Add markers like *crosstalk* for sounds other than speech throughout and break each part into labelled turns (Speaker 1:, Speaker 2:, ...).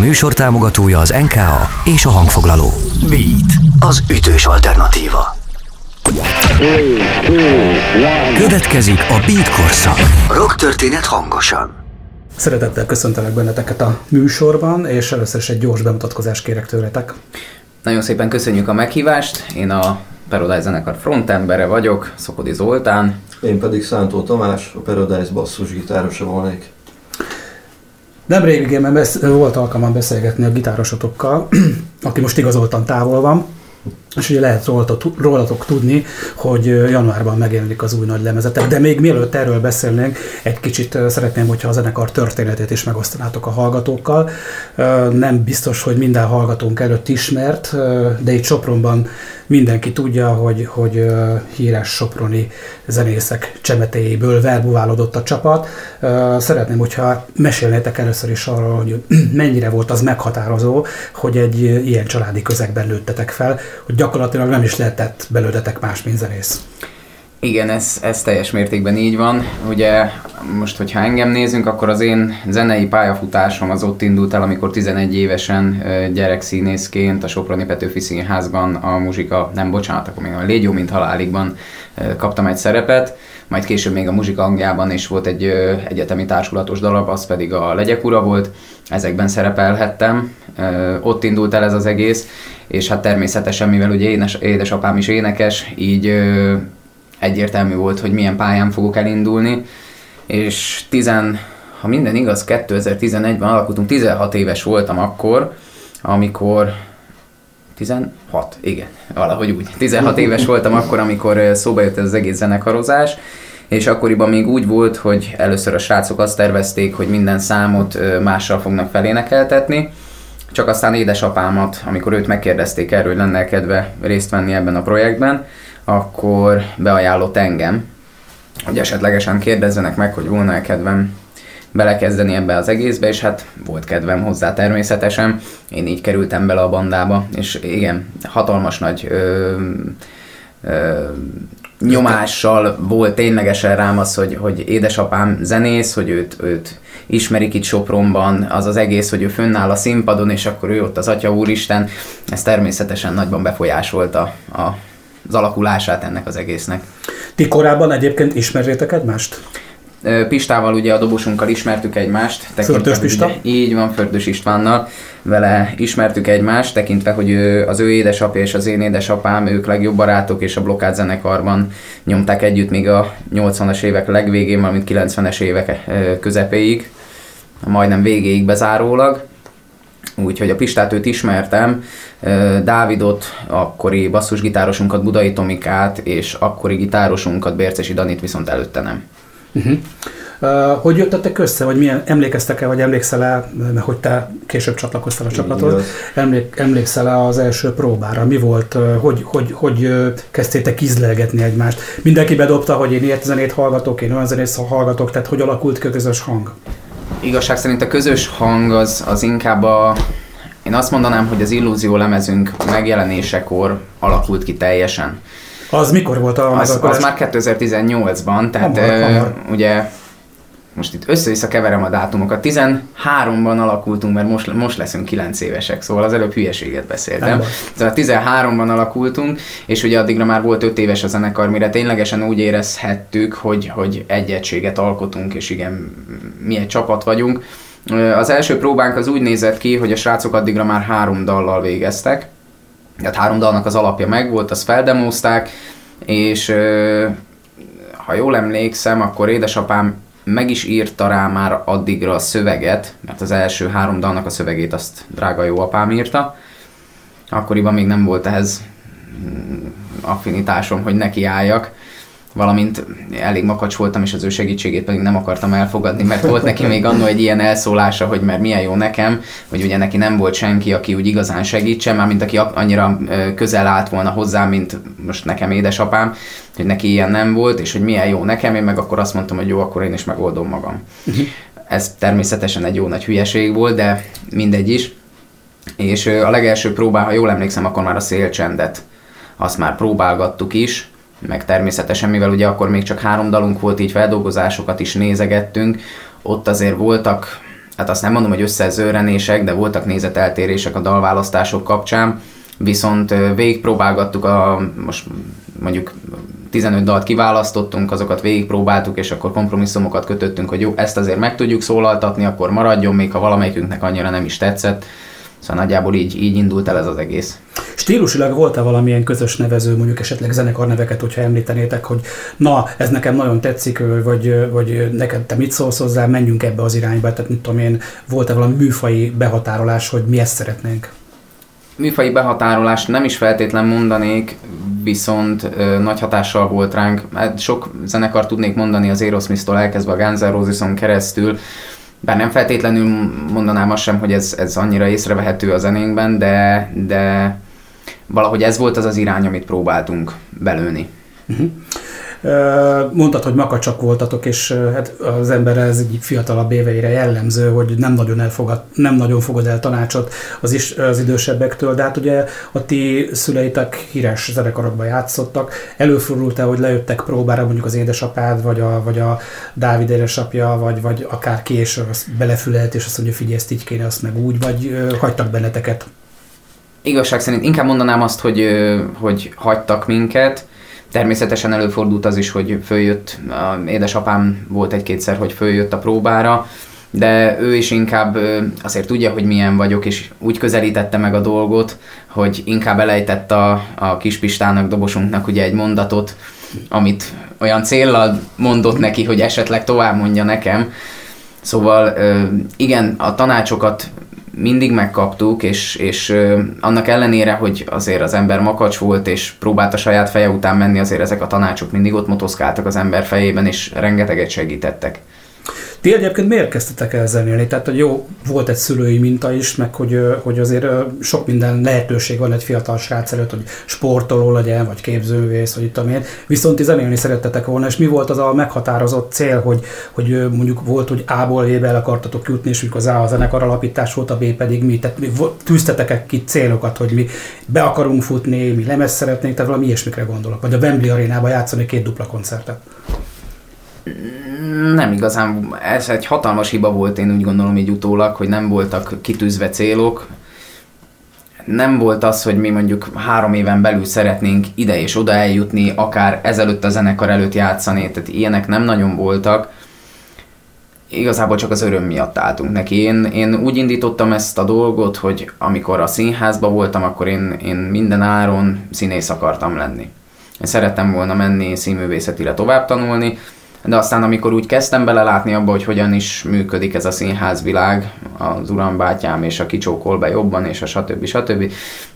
Speaker 1: műsor támogatója az NKA és a hangfoglaló. Beat, az ütős alternatíva. Következik a Beat korszak. Rock történet hangosan.
Speaker 2: Szeretettel köszöntelek benneteket a műsorban, és először is egy gyors bemutatkozást kérek tőletek.
Speaker 3: Nagyon szépen köszönjük a meghívást. Én a Paradise zenekar frontembere vagyok, Szokodi Zoltán.
Speaker 4: Én pedig Szántó Tamás, a Paradise basszusgitárosa volnék.
Speaker 2: Nem régen besz- volt alkalmam beszélgetni a gitárosotokkal, *clears throat* aki most igazoltan távol van, és ugye lehet rólatok, tudni, hogy januárban megjelenik az új nagy lemezetek, de még mielőtt erről beszélnénk, egy kicsit szeretném, hogyha a zenekar történetét is megosztanátok a hallgatókkal. Nem biztos, hogy minden hallgatónk előtt ismert, de itt Sopronban mindenki tudja, hogy, hogy híres soproni zenészek csemetéjéből verbuválódott a csapat. Szeretném, hogyha mesélnétek először is arról, hogy *clears throat* mennyire volt az meghatározó, hogy egy ilyen családi közegben nőttetek fel, hogy gyakorlatilag nem is lehetett belőletek más, mint.
Speaker 3: Igen, ez, ez teljes mértékben így van. Ugye most, hogyha engem nézünk, akkor az én zenei pályafutásom az ott indult el, amikor 11 évesen gyerekszínészként a Soproni Petőfi Színházban a muzsika, nem bocsánat, akkor még a Légyó, mint haláligban kaptam egy szerepet, majd később még a muzsika hangjában is volt egy egyetemi társulatos darab, az pedig a Legyek ura volt, ezekben szerepelhettem, ott indult el ez az egész, és hát természetesen, mivel ugye édes, édesapám is énekes, így egyértelmű volt, hogy milyen pályán fogok elindulni, és tizen, ha minden igaz, 2011-ben alakultunk, 16 éves voltam akkor, amikor 16, igen, valahogy úgy. 16 éves voltam akkor, amikor szóba jött ez az egész zenekarozás, és akkoriban még úgy volt, hogy először a srácok azt tervezték, hogy minden számot mással fognak felénekeltetni, csak aztán édesapámat, amikor őt megkérdezték erről, hogy lenne kedve részt venni ebben a projektben, akkor beajánlott engem, hogy esetlegesen kérdezzenek meg, hogy volna-e kedvem belekezdeni ebbe az egészbe, és hát volt kedvem hozzá természetesen. Én így kerültem bele a bandába, és igen, hatalmas nagy ö, ö, nyomással volt ténylegesen rám az, hogy, hogy édesapám zenész, hogy őt, őt ismerik itt Sopronban, az az egész, hogy ő fönnáll a színpadon, és akkor ő ott az Atya Úristen, ez természetesen nagyban befolyásolta a, az alakulását ennek az egésznek.
Speaker 2: Ti korábban egyébként ismerjétek egymást?
Speaker 3: Pistával, ugye a dobosunkkal ismertük egymást.
Speaker 2: Fördös Pista?
Speaker 3: Ugye, így van, Fördös Istvánnal. Vele ismertük egymást, tekintve, hogy ő, az ő édesapja és az én édesapám, ők legjobb barátok, és a blokkád zenekarban nyomták együtt még a 80-as évek legvégén, valamint 90-es évek közepéig, majdnem végéig bezárólag. Úgyhogy a Pistát őt ismertem, Dávidot, akkori basszusgitárosunkat, Budai Tomikát, és akkori gitárosunkat, Bércesi Danit viszont előtte nem.
Speaker 2: Uh-huh. Uh, hogy jöttetek össze, vagy milyen, emlékeztek-e, vagy emlékszel-e, hogy te később csatlakoztál a csapathoz, emlék, emlékszel-e az első próbára? Mi volt, hogy, hogy, hogy kezdtétek ízlelgetni egymást? Mindenki bedobta, hogy én ilyet zenét hallgatok, én olyan zenét hallgatok, tehát hogy alakult ki a közös hang?
Speaker 3: Igazság szerint a közös hang az, az inkább a, én azt mondanám, hogy az illúzió lemezünk megjelenésekor alakult ki teljesen.
Speaker 2: Az mikor volt a
Speaker 3: Az, az már 2018-ban, tehát hamar, hamar. ugye most itt össze-vissza keverem a dátumokat. 13-ban alakultunk, mert most, most leszünk 9 évesek, szóval az előbb hülyeséget beszéltem. Tehát 13-ban alakultunk, és ugye addigra már volt 5 éves a zenekar, mire ténylegesen úgy érezhettük, hogy, hogy egy egységet alkotunk, és igen, mi egy csapat vagyunk. Az első próbánk az úgy nézett ki, hogy a srácok addigra már három dallal végeztek, tehát három dalnak az alapja megvolt, azt feldemózták, és ha jól emlékszem, akkor édesapám meg is írta rá már addigra a szöveget, mert az első három dalnak a szövegét azt drága jó apám írta. Akkoriban még nem volt ehhez mm, affinitásom, hogy nekiálljak valamint elég makacs voltam, és az ő segítségét pedig nem akartam elfogadni, mert volt neki még annó egy ilyen elszólása, hogy mert milyen jó nekem, hogy ugye neki nem volt senki, aki úgy igazán segítsen, már mint aki annyira közel állt volna hozzám, mint most nekem édesapám, hogy neki ilyen nem volt, és hogy milyen jó nekem, én meg akkor azt mondtam, hogy jó, akkor én is megoldom magam. Uh-huh. Ez természetesen egy jó nagy hülyeség volt, de mindegy is. És a legelső próbál, ha jól emlékszem, akkor már a szélcsendet, azt már próbálgattuk is, meg természetesen, mivel ugye akkor még csak három dalunk volt, így feldolgozásokat is nézegettünk, ott azért voltak hát azt nem mondom, hogy összezőrenések, de voltak nézeteltérések a dalválasztások kapcsán, viszont végigpróbálgattuk a, most mondjuk 15 dalt kiválasztottunk, azokat végigpróbáltuk, és akkor kompromisszumokat kötöttünk, hogy jó, ezt azért meg tudjuk szólaltatni, akkor maradjon, még ha valamelyikünknek annyira nem is tetszett. Szóval nagyjából így, így indult el ez az egész.
Speaker 2: Stílusilag volt-e valamilyen közös nevező, mondjuk esetleg zenekarneveket, hogyha említenétek, hogy na, ez nekem nagyon tetszik, vagy, vagy neked te mit szólsz hozzá, menjünk ebbe az irányba, tehát mit tudom én, volt-e valami műfai behatárolás, hogy mi ezt szeretnénk?
Speaker 3: Műfai behatárolást nem is feltétlen mondanék, viszont ö, nagy hatással volt ránk. Hát sok zenekar tudnék mondani az Aerosmith-tól elkezdve a Guns N' Roses-on keresztül, bár nem feltétlenül mondanám azt sem, hogy ez, ez annyira észrevehető a zenénkben, de, de valahogy ez volt az az irány, amit próbáltunk belőni. Uh-huh.
Speaker 2: Mondtad, hogy makacsak voltatok, és hát az ember ez egy fiatalabb éveire jellemző, hogy nem nagyon, elfogad, nem nagyon fogad el tanácsot az, is, az idősebbektől, de hát ugye a ti szüleitek híres zenekarokban játszottak. Előfordult-e, hogy lejöttek próbára mondjuk az édesapád, vagy a, vagy a Dávid édesapja, vagy, vagy akár és belefülelt, és azt mondja, figyelj, ezt így kéne, azt meg úgy, vagy hagytak benneteket?
Speaker 3: Igazság szerint inkább mondanám azt, hogy, hogy hagytak minket, Természetesen előfordult az is, hogy följött, édesapám volt egy-kétszer, hogy följött a próbára, de ő is inkább azért tudja, hogy milyen vagyok, és úgy közelítette meg a dolgot, hogy inkább elejtett a, a kispistának, dobosunknak ugye egy mondatot, amit olyan céllal mondott neki, hogy esetleg tovább mondja nekem. Szóval igen, a tanácsokat mindig megkaptuk, és, és annak ellenére, hogy azért az ember makacs volt, és próbált a saját feje után menni, azért ezek a tanácsok mindig ott motoszkáltak az ember fejében, és rengeteget segítettek.
Speaker 2: Ti egyébként miért kezdtetek el zenélni? Tehát, hogy jó, volt egy szülői minta is, meg hogy, hogy azért sok minden lehetőség van egy fiatal srác előtt, hogy sportoló legyen, vagy képzővész, vagy itt amilyen. Viszont ti zenélni szerettetek volna, és mi volt az a meghatározott cél, hogy, hogy mondjuk volt, hogy A-ból B-be el akartatok jutni, és az A a zenekar alapítás volt, a B pedig mi? Tehát mi tűztetek ki célokat, hogy mi be akarunk futni, mi lemez szeretnénk, tehát valami ilyesmikre gondolok. Vagy a Wembley arénába játszani két dupla koncertet
Speaker 3: nem igazán, ez egy hatalmas hiba volt, én úgy gondolom így utólag, hogy nem voltak kitűzve célok. Nem volt az, hogy mi mondjuk három éven belül szeretnénk ide és oda eljutni, akár ezelőtt a zenekar előtt játszani, tehát ilyenek nem nagyon voltak. Igazából csak az öröm miatt álltunk neki. Én, én úgy indítottam ezt a dolgot, hogy amikor a színházba voltam, akkor én, én minden áron színész akartam lenni. Én szerettem volna menni színművészetire tovább tanulni, de aztán amikor úgy kezdtem belelátni abba, hogy hogyan is működik ez a színházvilág, az urambátyám és a kicsókol be jobban, és a stb. stb.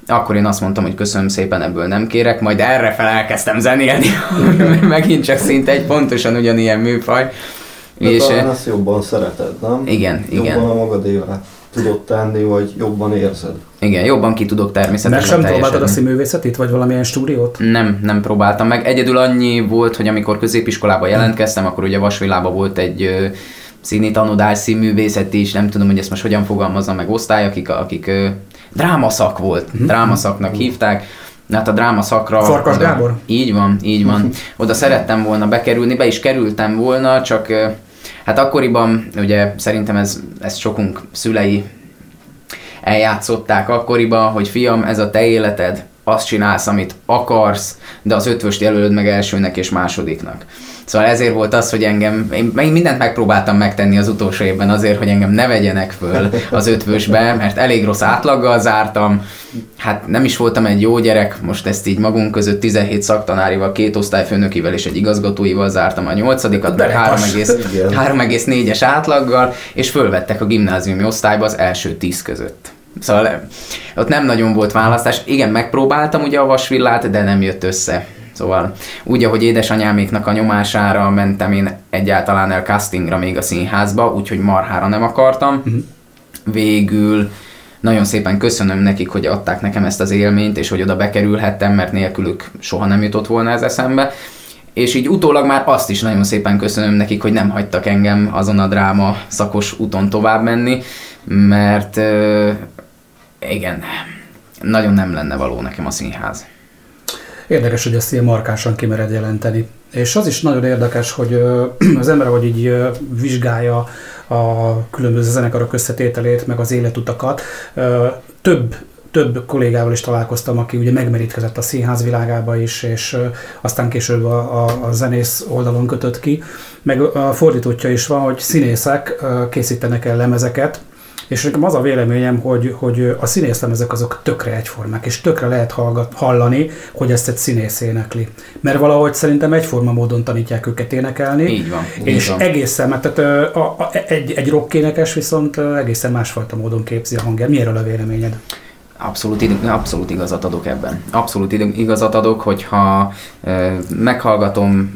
Speaker 3: Akkor én azt mondtam, hogy köszönöm szépen, ebből nem kérek, majd erre fel elkezdtem zenélni, *laughs* megint csak szinte egy pontosan ugyanilyen műfaj.
Speaker 4: De és talán ezt jobban szereted, nem?
Speaker 3: Igen,
Speaker 4: jobban
Speaker 3: igen.
Speaker 4: Jobban a magadévá tudod tenni, vagy jobban érzed.
Speaker 3: Igen, jobban ki tudok természetesen
Speaker 2: Meg sem próbáltad a színművészetét, vagy valamilyen stúdiót?
Speaker 3: Nem, nem próbáltam meg. Egyedül annyi volt, hogy amikor középiskolába jelentkeztem, akkor ugye Vasvillában volt egy színi tanodás, színművészet is, nem tudom, hogy ezt most hogyan fogalmazza meg osztály, akik, akik ö, drámaszak volt, mm-hmm. drámaszaknak hívták. Hát a dráma szakra...
Speaker 2: Farkas oda, Gábor?
Speaker 3: Így van, így van. Oda szerettem volna bekerülni, be is kerültem volna, csak hát akkoriban, ugye szerintem ez, ez sokunk szülei eljátszották akkoriban, hogy fiam, ez a te életed, azt csinálsz, amit akarsz, de az ötvöst jelölöd meg elsőnek és másodiknak. Szóval ezért volt az, hogy engem, én mindent megpróbáltam megtenni az utolsó évben azért, hogy engem ne vegyenek föl az ötvösbe, mert elég rossz átlaggal zártam, hát nem is voltam egy jó gyerek, most ezt így magunk között 17 szaktanárival, két osztályfőnökivel és egy igazgatóival zártam a nyolcadikat, 3,4-es átlaggal, és fölvettek a gimnáziumi osztályba az első tíz között. Szóval ott nem nagyon volt választás. Igen, megpróbáltam ugye a vasvillát, de nem jött össze. Szóval úgy, ahogy édesanyáméknak a nyomására mentem én egyáltalán el castingra még a színházba, úgyhogy marhára nem akartam. Uh-huh. Végül nagyon szépen köszönöm nekik, hogy adták nekem ezt az élményt, és hogy oda bekerülhettem, mert nélkülük soha nem jutott volna ez eszembe. És így utólag már azt is nagyon szépen köszönöm nekik, hogy nem hagytak engem azon a dráma szakos úton tovább menni, mert igen, nagyon nem lenne való nekem a színház.
Speaker 2: Érdekes, hogy ezt ilyen markánsan kimered jelenteni. És az is nagyon érdekes, hogy *clears throat* az ember, hogy így vizsgálja a különböző zenekarok összetételét, meg az életutakat. Több több kollégával is találkoztam, aki ugye megmerítkezett a színház világába is, és aztán később a, a, a zenész oldalon kötött ki. Meg a fordítottja is van, hogy színészek készítenek el lemezeket, és nekem az a véleményem, hogy, hogy a színészlemezek azok tökre egyformák, és tökre lehet hallgat, hallani, hogy ezt egy színész énekli. Mert valahogy szerintem egyforma módon tanítják őket énekelni.
Speaker 3: Így van.
Speaker 2: És
Speaker 3: így van.
Speaker 2: egészen, mert tehát, a, a, egy, egy rockénekes viszont egészen másfajta módon képzi a hangját. Mi erről a véleményed?
Speaker 3: Abszolút, abszolút igazat adok ebben. Abszolút igazat adok, hogyha e, meghallgatom,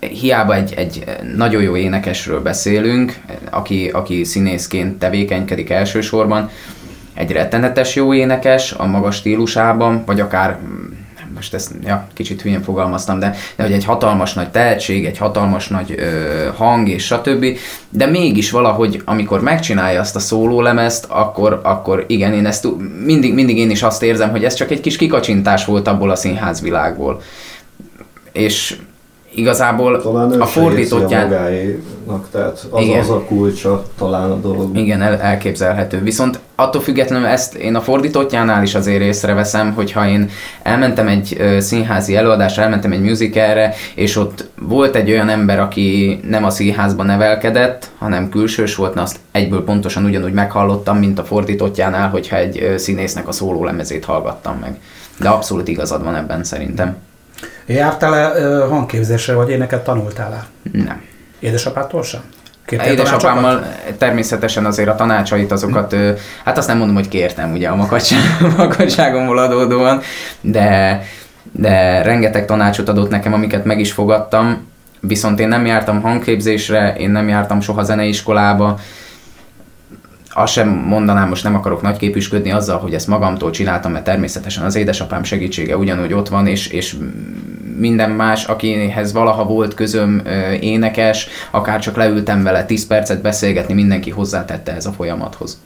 Speaker 3: hiába egy, egy nagyon jó énekesről beszélünk, aki, aki színészként tevékenykedik elsősorban, egy rettenetes jó énekes a magas stílusában, vagy akár most ezt ja, kicsit hülyén fogalmaztam, de, de hogy egy hatalmas nagy tehetség, egy hatalmas nagy ö, hang és stb. De mégis valahogy, amikor megcsinálja azt a szólólemezt, akkor, akkor igen, én ezt mindig, mindig én is azt érzem, hogy ez csak egy kis kikacsintás volt abból a színházvilágból. És igazából
Speaker 4: talán
Speaker 3: a fordítottján...
Speaker 4: magáénak, tehát az, Igen. az a kulcsa talán a dolog.
Speaker 3: Igen, el, elképzelhető. Viszont attól függetlenül ezt én a fordítottjánál is azért észreveszem, hogyha én elmentem egy színházi előadásra, elmentem egy musicalre, és ott volt egy olyan ember, aki nem a színházban nevelkedett, hanem külsős volt, na azt egyből pontosan ugyanúgy meghallottam, mint a fordítottjánál, hogyha egy színésznek a szólólemezét hallgattam meg. De abszolút igazad van ebben szerintem.
Speaker 2: Jártál-e hangképzésre, vagy éneket tanultál-e?
Speaker 3: Nem.
Speaker 2: Édesapától sem?
Speaker 3: Kértél Édesapámmal természetesen azért a tanácsait azokat, hm. hát azt nem mondom, hogy kértem ugye a makacságomból *laughs* adódóan, de, de rengeteg tanácsot adott nekem, amiket meg is fogadtam, viszont én nem jártam hangképzésre, én nem jártam soha zeneiskolába, azt sem mondanám, most nem akarok nagyképűsködni azzal, hogy ezt magamtól csináltam, mert természetesen az édesapám segítsége ugyanúgy ott van, és, és minden más, akihez valaha volt közöm énekes, akár csak leültem vele 10 percet beszélgetni, mindenki hozzátette ez a folyamathoz.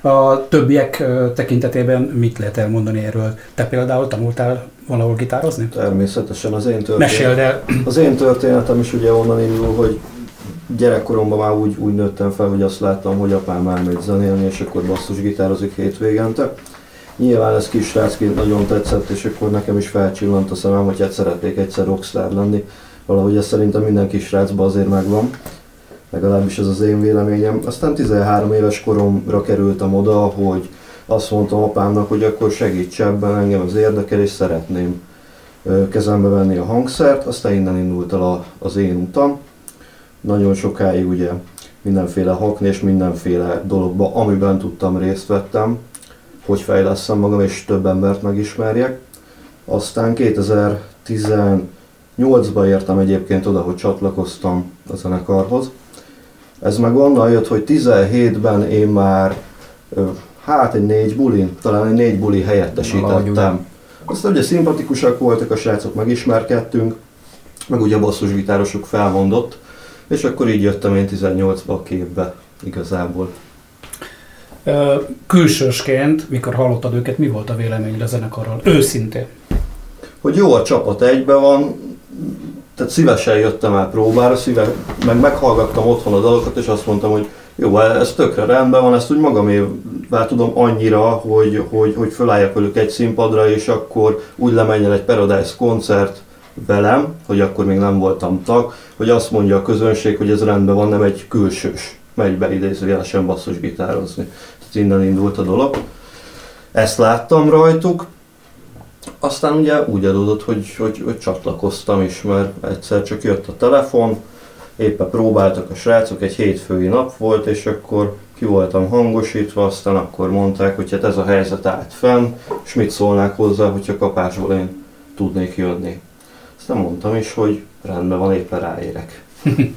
Speaker 2: A többiek tekintetében mit lehet elmondani erről? Te például tanultál valahol gitározni?
Speaker 4: Természetesen az én történetem.
Speaker 2: Meséld el.
Speaker 4: Az én történetem is ugye onnan indul, hogy gyerekkoromban már úgy, úgy nőttem fel, hogy azt láttam, hogy apám elmegy zenélni, és akkor basszusgitározik hétvégente. Nyilván ez kisrácként nagyon tetszett, és akkor nekem is felcsillant a szemem, hogy hát szeretnék egyszer rockstar lenni. Valahogy ez szerintem minden kisrácban azért megvan. Legalábbis ez az én véleményem. Aztán 13 éves koromra kerültem oda, hogy azt mondtam apámnak, hogy akkor segíts ebben, engem az érdekel, és szeretném kezembe venni a hangszert. Aztán innen indult el az én utam nagyon sokáig ugye mindenféle hakni és mindenféle dologba, amiben tudtam részt vettem, hogy fejleszem magam és több embert megismerjek. Aztán 2018-ban értem egyébként oda, hogy csatlakoztam a zenekarhoz. Ez meg onnan jött, hogy 17-ben én már hát egy négy buli, talán egy négy buli helyettesítettem. Aztán ugye szimpatikusak voltak, a srácok megismerkedtünk, meg ugye a basszusgitárosok felmondott, és akkor így jöttem én 18-ba a képbe igazából.
Speaker 2: Külsősként, mikor hallottad őket, mi volt a véleményed a zenekarral? Őszintén.
Speaker 4: Hogy jó a csapat egybe van, tehát szívesen jöttem el próbára, szíve, meg meghallgattam otthon a dalokat, és azt mondtam, hogy jó, ez tökre rendben van, ezt úgy magamével tudom annyira, hogy, hogy, hogy fölálljak velük egy színpadra, és akkor úgy lemenjen egy Paradise koncert, velem, hogy akkor még nem voltam tag, hogy azt mondja a közönség, hogy ez rendben van, nem egy külsős megy be idézőjelesen basszusgitározni. Tehát innen indult a dolog. Ezt láttam rajtuk, aztán ugye úgy adódott, hogy, hogy, hogy csatlakoztam is, mert egyszer csak jött a telefon, éppen próbáltak a srácok, egy hétfői nap volt, és akkor ki voltam hangosítva, aztán akkor mondták, hogy hát ez a helyzet állt fenn, és mit szólnák hozzá, hogyha kapásból én tudnék jönni. Aztán mondtam is, hogy rendben van, éppen ráérek. *laughs*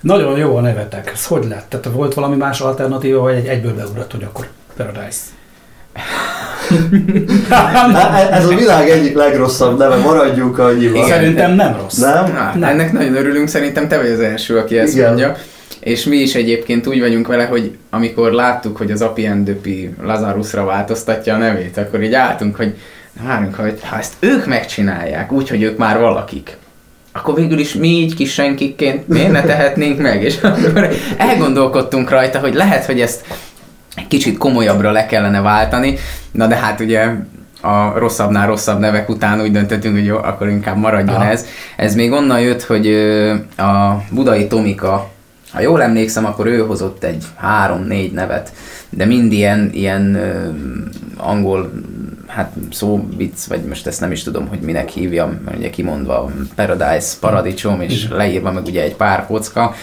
Speaker 2: Nagyon jó a nevetek. Ez hogy lett? Tehát volt valami más alternatíva, vagy egy egyből beugrott, hogy akkor Paradise? *laughs*
Speaker 4: Ez a világ egyik legrosszabb neve, maradjunk annyival.
Speaker 2: Szerintem nem rossz.
Speaker 4: Nem?
Speaker 3: nem? Ennek nagyon örülünk, szerintem te vagy az első, aki ezt Igen. mondja. És mi is egyébként úgy vagyunk vele, hogy amikor láttuk, hogy az Apien Döpi Lazarusra változtatja a nevét, akkor így álltunk, hogy várunk, hogy ha ezt ők megcsinálják, úgy, hogy ők már valakik, akkor végül is mi így kis senkikként miért ne tehetnénk meg? És akkor elgondolkodtunk rajta, hogy lehet, hogy ezt kicsit komolyabbra le kellene váltani, na de hát ugye a rosszabbnál rosszabb nevek után úgy döntöttünk, hogy jó, akkor inkább maradjon Aha. ez. Ez még onnan jött, hogy a budai Tomika, ha jól emlékszem, akkor ő hozott egy három-négy nevet, de mind ilyen, ilyen angol hát szó vicc, vagy most ezt nem is tudom, hogy minek hívjam, mert ugye kimondva Paradise, paradicsom, és leírva meg ugye egy pár kocka,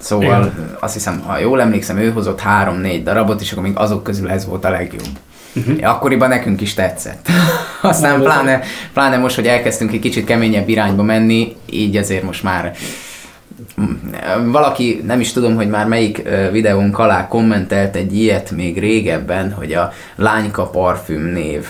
Speaker 3: Szóval Igen. azt hiszem, ha jól emlékszem, ő hozott három-négy darabot, és akkor még azok közül ez volt a legjobb. Uh-huh. Akkoriban nekünk is tetszett. *laughs* Aztán pláne, pláne most, hogy elkezdtünk egy kicsit keményebb irányba menni, így azért most már mm, valaki, nem is tudom, hogy már melyik videónk alá kommentelt egy ilyet még régebben, hogy a lányka parfüm név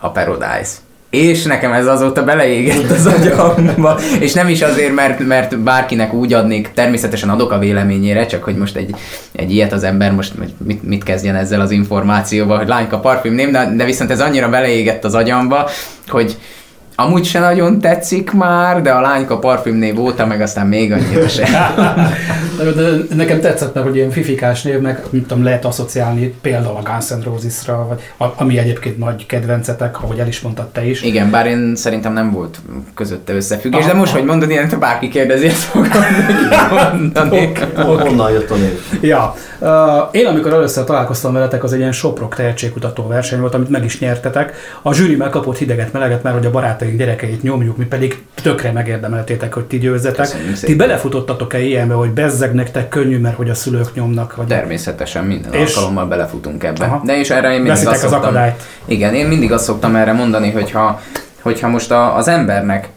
Speaker 3: a Paradise. És nekem ez azóta beleégett az agyamba, és nem is azért, mert, mert bárkinek úgy adnék, természetesen adok a véleményére, csak hogy most egy, egy ilyet az ember most mit, mit kezdjen ezzel az információval, hogy lányka parfüm ném, de, de viszont ez annyira beleégett az agyamba, hogy, amúgy se nagyon tetszik már, de a lányka parfümnév óta meg aztán még annyira se. *laughs*
Speaker 2: de nekem tetszett, mert hogy ilyen fifikás névnek, mit tudom, lehet asszociálni például a Guns N' Roses-ra, vagy ami egyébként nagy kedvencetek, ahogy el is mondtad te is.
Speaker 3: Igen, bár én szerintem nem volt közötte összefüggés, de most, hogy mondod, ilyen, bárki kérdezi, ezt fogom mondani. *laughs*
Speaker 4: Honnan jött a név?
Speaker 2: Ja, Uh, én amikor először találkoztam veletek, az egy ilyen soprok tehetségkutató verseny volt, amit meg is nyertetek. A zsűri megkapott hideget, meleget, mert hogy a barátaink gyerekeit nyomjuk, mi pedig tökre megérdemeltétek, hogy ti győzzetek. Ti belefutottatok-e ilyenbe, hogy bezzeg nektek könnyű, mert hogy a szülők nyomnak? Vagy
Speaker 3: Természetesen minden és... alkalommal belefutunk ebbe. Aha. De és erre én mindig azt
Speaker 2: szoktam, az akadályt.
Speaker 3: Igen, én mindig azt szoktam erre mondani, hogyha, hogyha most a, az embernek,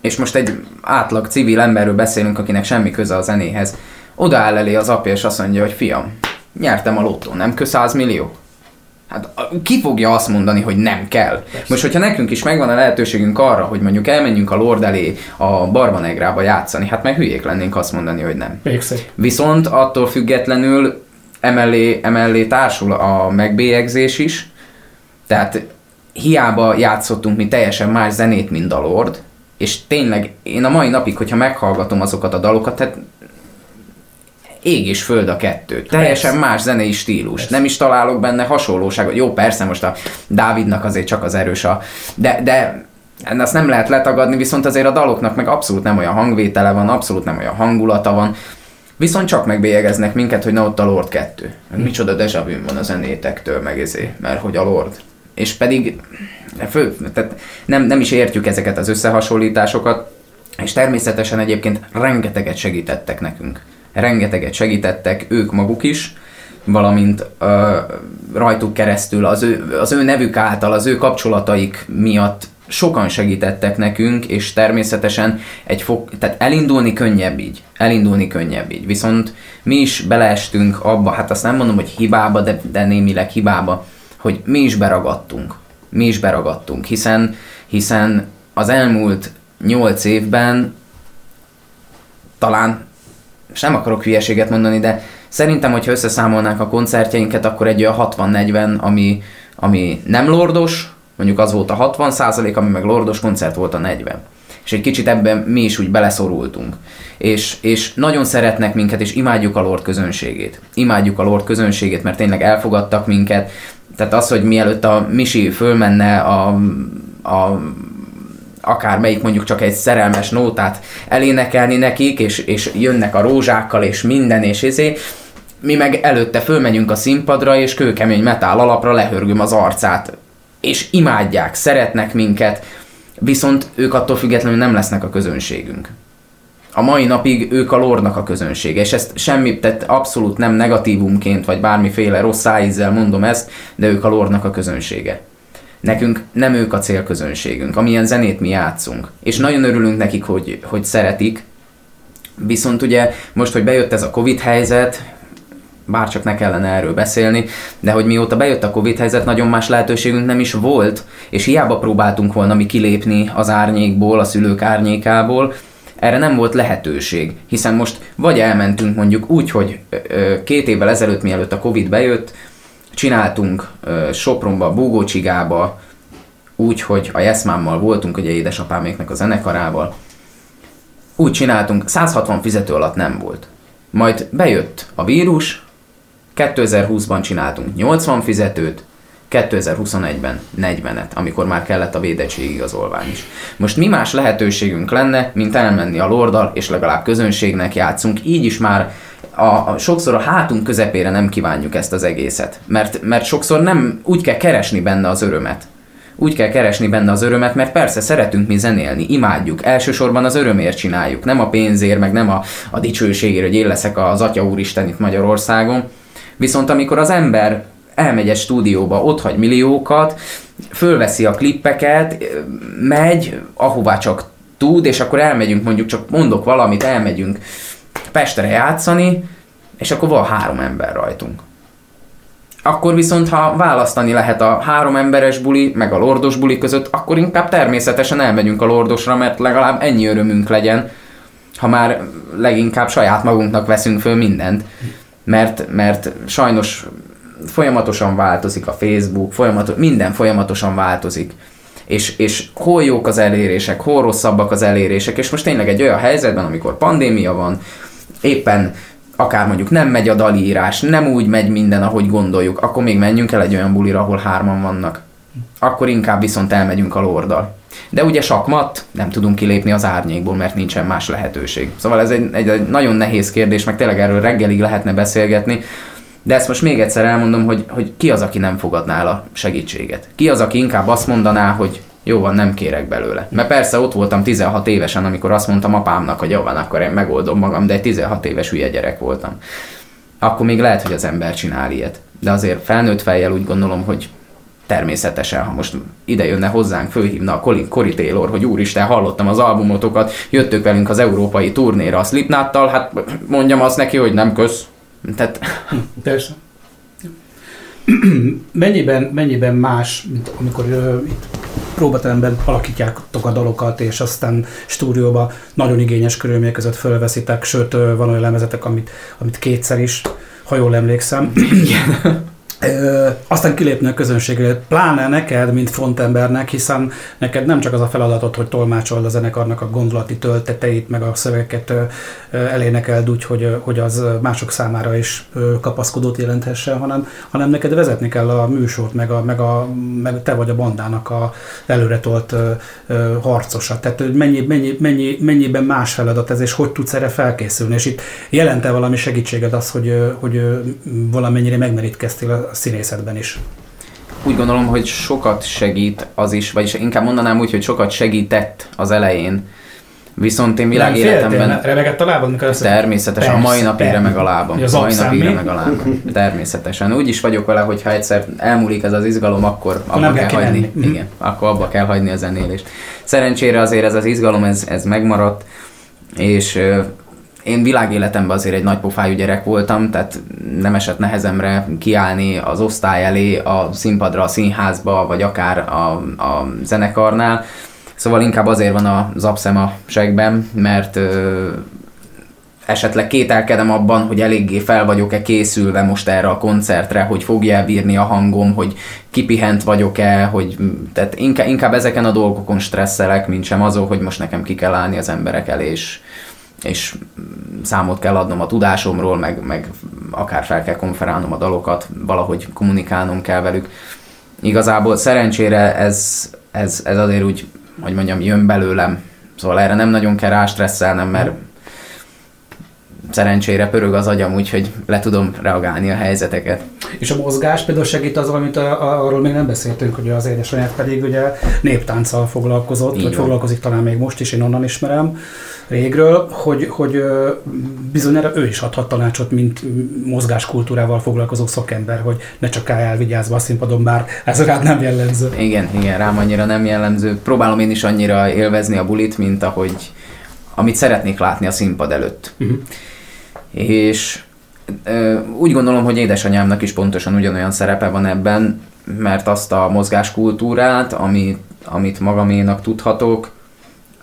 Speaker 3: és most egy átlag civil emberről beszélünk, akinek semmi köze a zenéhez, odaáll elé az apja, és azt mondja, hogy fiam, nyertem a lottó, nem kö 100 millió? Hát ki fogja azt mondani, hogy nem kell? Persze. Most, hogyha nekünk is megvan a lehetőségünk arra, hogy mondjuk elmenjünk a Lord elé a Barbanegrába játszani, hát meg hülyék lennénk azt mondani, hogy nem.
Speaker 2: Végszeg.
Speaker 3: Viszont attól függetlenül emellé, emellé társul a megbélyegzés is, tehát hiába játszottunk mi teljesen más zenét, mint a Lord, és tényleg én a mai napig, hogyha meghallgatom azokat a dalokat, tehát ég és föld a kettő. Teljesen persze. más zenei stílus. Persze. Nem is találok benne hasonlóságot. Jó, persze most a Dávidnak azért csak az erős a... De, de ezt nem lehet letagadni, viszont azért a daloknak meg abszolút nem olyan hangvétele van, abszolút nem olyan hangulata van. Viszont csak megbélyegeznek minket, hogy na ott a Lord 2. Hm. Micsoda deja van a zenétektől, meg ezé, mert hogy a Lord. És pedig fő, tehát nem, nem is értjük ezeket az összehasonlításokat, és természetesen egyébként rengeteget segítettek nekünk rengeteget segítettek ők maguk is, valamint ö, rajtuk keresztül, az ő, az ő nevük által, az ő kapcsolataik miatt sokan segítettek nekünk, és természetesen egy fog, tehát elindulni könnyebb így, elindulni könnyebb így. Viszont mi is beleestünk abba, hát azt nem mondom, hogy hibába, de, de némileg hibába, hogy mi is beragadtunk. Mi is beragadtunk, hiszen, hiszen az elmúlt nyolc évben talán és nem akarok hülyeséget mondani, de szerintem, hogyha összeszámolnánk a koncertjeinket, akkor egy olyan 60-40, ami, ami nem lordos, mondjuk az volt a 60 százalék, ami meg lordos koncert volt a 40. És egy kicsit ebben mi is úgy beleszorultunk. És, és nagyon szeretnek minket, és imádjuk a Lord közönségét. Imádjuk a Lord közönségét, mert tényleg elfogadtak minket. Tehát az, hogy mielőtt a Misi fölmenne a, a akár melyik mondjuk csak egy szerelmes nótát elénekelni nekik, és, és jönnek a rózsákkal, és minden, és ezé, mi meg előtte fölmegyünk a színpadra, és kőkemény metál alapra lehörgöm az arcát. És imádják, szeretnek minket, viszont ők attól függetlenül nem lesznek a közönségünk. A mai napig ők a lordnak a közönsége, és ezt semmi, tehát abszolút nem negatívumként, vagy bármiféle rossz szájízzel mondom ezt, de ők a lordnak a közönsége. Nekünk nem ők a célközönségünk, amilyen zenét mi játszunk. És nagyon örülünk nekik, hogy, hogy szeretik. Viszont ugye most, hogy bejött ez a Covid helyzet, bár csak ne kellene erről beszélni, de hogy mióta bejött a Covid helyzet, nagyon más lehetőségünk nem is volt, és hiába próbáltunk volna mi kilépni az árnyékból, a szülők árnyékából, erre nem volt lehetőség, hiszen most vagy elmentünk mondjuk úgy, hogy két évvel ezelőtt, mielőtt a Covid bejött, csináltunk Sopronba, Búgócsigába, úgy, hogy a Jeszmámmal voltunk, ugye édesapáméknek a zenekarával, úgy csináltunk, 160 fizető alatt nem volt. Majd bejött a vírus, 2020-ban csináltunk 80 fizetőt, 2021-ben 40-et, amikor már kellett a védettségigazolvány is. Most mi más lehetőségünk lenne, mint elmenni a lordal, és legalább közönségnek játszunk, így is már a, a, sokszor a hátunk közepére nem kívánjuk ezt az egészet. Mert, mert sokszor nem úgy kell keresni benne az örömet. Úgy kell keresni benne az örömet, mert persze szeretünk mi zenélni, imádjuk. Elsősorban az örömért csináljuk, nem a pénzért, meg nem a, a dicsőségért, hogy én leszek az Atya Úristen itt Magyarországon. Viszont amikor az ember elmegy egy stúdióba, ott hagy milliókat, fölveszi a klippeket, megy, ahová csak tud, és akkor elmegyünk, mondjuk csak mondok valamit, elmegyünk Pestre játszani, és akkor van három ember rajtunk. Akkor viszont, ha választani lehet a három emberes buli, meg a lordos buli között, akkor inkább természetesen elmegyünk a lordosra, mert legalább ennyi örömünk legyen, ha már leginkább saját magunknak veszünk föl mindent. Mert, mert sajnos folyamatosan változik a Facebook, folyamatos, minden folyamatosan változik. És, és hol jók az elérések, hol rosszabbak az elérések, és most tényleg egy olyan helyzetben, amikor pandémia van, éppen akár mondjuk nem megy a dalírás, nem úgy megy minden, ahogy gondoljuk, akkor még menjünk el egy olyan bulira, ahol hárman vannak. Akkor inkább viszont elmegyünk a lordal. De ugye sakmat, nem tudunk kilépni az árnyékból, mert nincsen más lehetőség. Szóval ez egy, egy, egy nagyon nehéz kérdés, meg tényleg erről reggelig lehetne beszélgetni, de ezt most még egyszer elmondom, hogy, hogy ki az, aki nem fogadná el a segítséget. Ki az, aki inkább azt mondaná, hogy jó van, nem kérek belőle. Mert persze ott voltam 16 évesen, amikor azt mondtam apámnak, hogy jó van, akkor én megoldom magam, de egy 16 éves hülye gyerek voltam. Akkor még lehet, hogy az ember csinál ilyet. De azért felnőtt fejjel úgy gondolom, hogy természetesen, ha most ide jönne hozzánk, fölhívna a Colin Cory Taylor, hogy úristen, hallottam az albumotokat, jöttök velünk az európai turnéra a Slipnáttal, hát mondjam azt neki, hogy nem kösz. Tehát... *laughs*
Speaker 2: Persze. *clears throat* mennyiben, mennyiben más, mint amikor uh, itt próbateremben alakítjátok a dalokat, és aztán stúdióban nagyon igényes körülmények között fölveszitek, sőt van olyan lemezetek, amit, amit kétszer is, ha jól emlékszem. Igen. Aztán kilépni a közönségre, pláne neked, mint frontembernek, hiszen neked nem csak az a feladatod, hogy tolmácsold a zenekarnak a gondolati tölteteit, meg a szövegeket elénekeld úgy, hogy, hogy az mások számára is kapaszkodót jelenthessen, hanem, hanem neked vezetni kell a műsort, meg, a, meg, a, meg te vagy a bandának a előretolt harcosa. Tehát hogy mennyi, mennyi, mennyi, mennyiben más feladat ez, és hogy tudsz erre felkészülni. És itt jelente valami segítséged az, hogy, hogy valamennyire megmerítkeztél a színészetben is.
Speaker 3: Úgy gondolom, hogy sokat segít az is, vagyis inkább mondanám úgy, hogy sokat segített az elején. Viszont én világéletemben...
Speaker 2: Remegett a lábad, mikor
Speaker 3: Természetesen, a mai napig remeg a lábam. A mai napig remeg a lábam. Természetesen. Úgy is vagyok vele, hogy ha egyszer elmúlik ez az izgalom, akkor abba kell, kell hagyni. Mhm. Igen, akkor abba kell hagyni a zenélést. Szerencsére azért ez az izgalom, ez, ez megmaradt, és én világéletemben azért egy nagypofájú gyerek voltam, tehát nem esett nehezemre kiállni az osztály elé, a színpadra, a színházba, vagy akár a, a zenekarnál. Szóval inkább azért van az abszem a segben, mert ö, esetleg kételkedem abban, hogy eléggé fel vagyok-e készülve most erre a koncertre, hogy fogja elbírni a hangom, hogy kipihent vagyok-e, hogy tehát inkább, inkább ezeken a dolgokon stresszelek, mint sem azon, hogy most nekem ki kell állni az emberek elé, és, és számot kell adnom a tudásomról, meg, meg akár fel kell konferálnom a dalokat, valahogy kommunikálnom kell velük. Igazából szerencsére ez, ez, ez azért úgy, hogy mondjam, jön belőlem. Szóval erre nem nagyon kell rástresszelnem, mert szerencsére pörög az agyam, úgyhogy le tudom reagálni a helyzeteket.
Speaker 2: És a mozgás például segít az, amit a, a, arról még nem beszéltünk, hogy az édesanyád pedig ugye néptánccal foglalkozott, Így vagy van. foglalkozik talán még most is, én onnan ismerem régről, hogy, hogy bizonyára ő is adhat tanácsot, mint mozgáskultúrával foglalkozó szakember, hogy ne csak állj elvigyázva a színpadon, bár ez rád nem jellemző.
Speaker 3: Igen, igen, rám annyira nem jellemző. Próbálom én is annyira élvezni a bulit, mint ahogy amit szeretnék látni a színpad előtt. Uh-huh. És úgy gondolom, hogy édesanyámnak is pontosan ugyanolyan szerepe van ebben, mert azt a mozgáskultúrát, amit, amit magaménak tudhatok,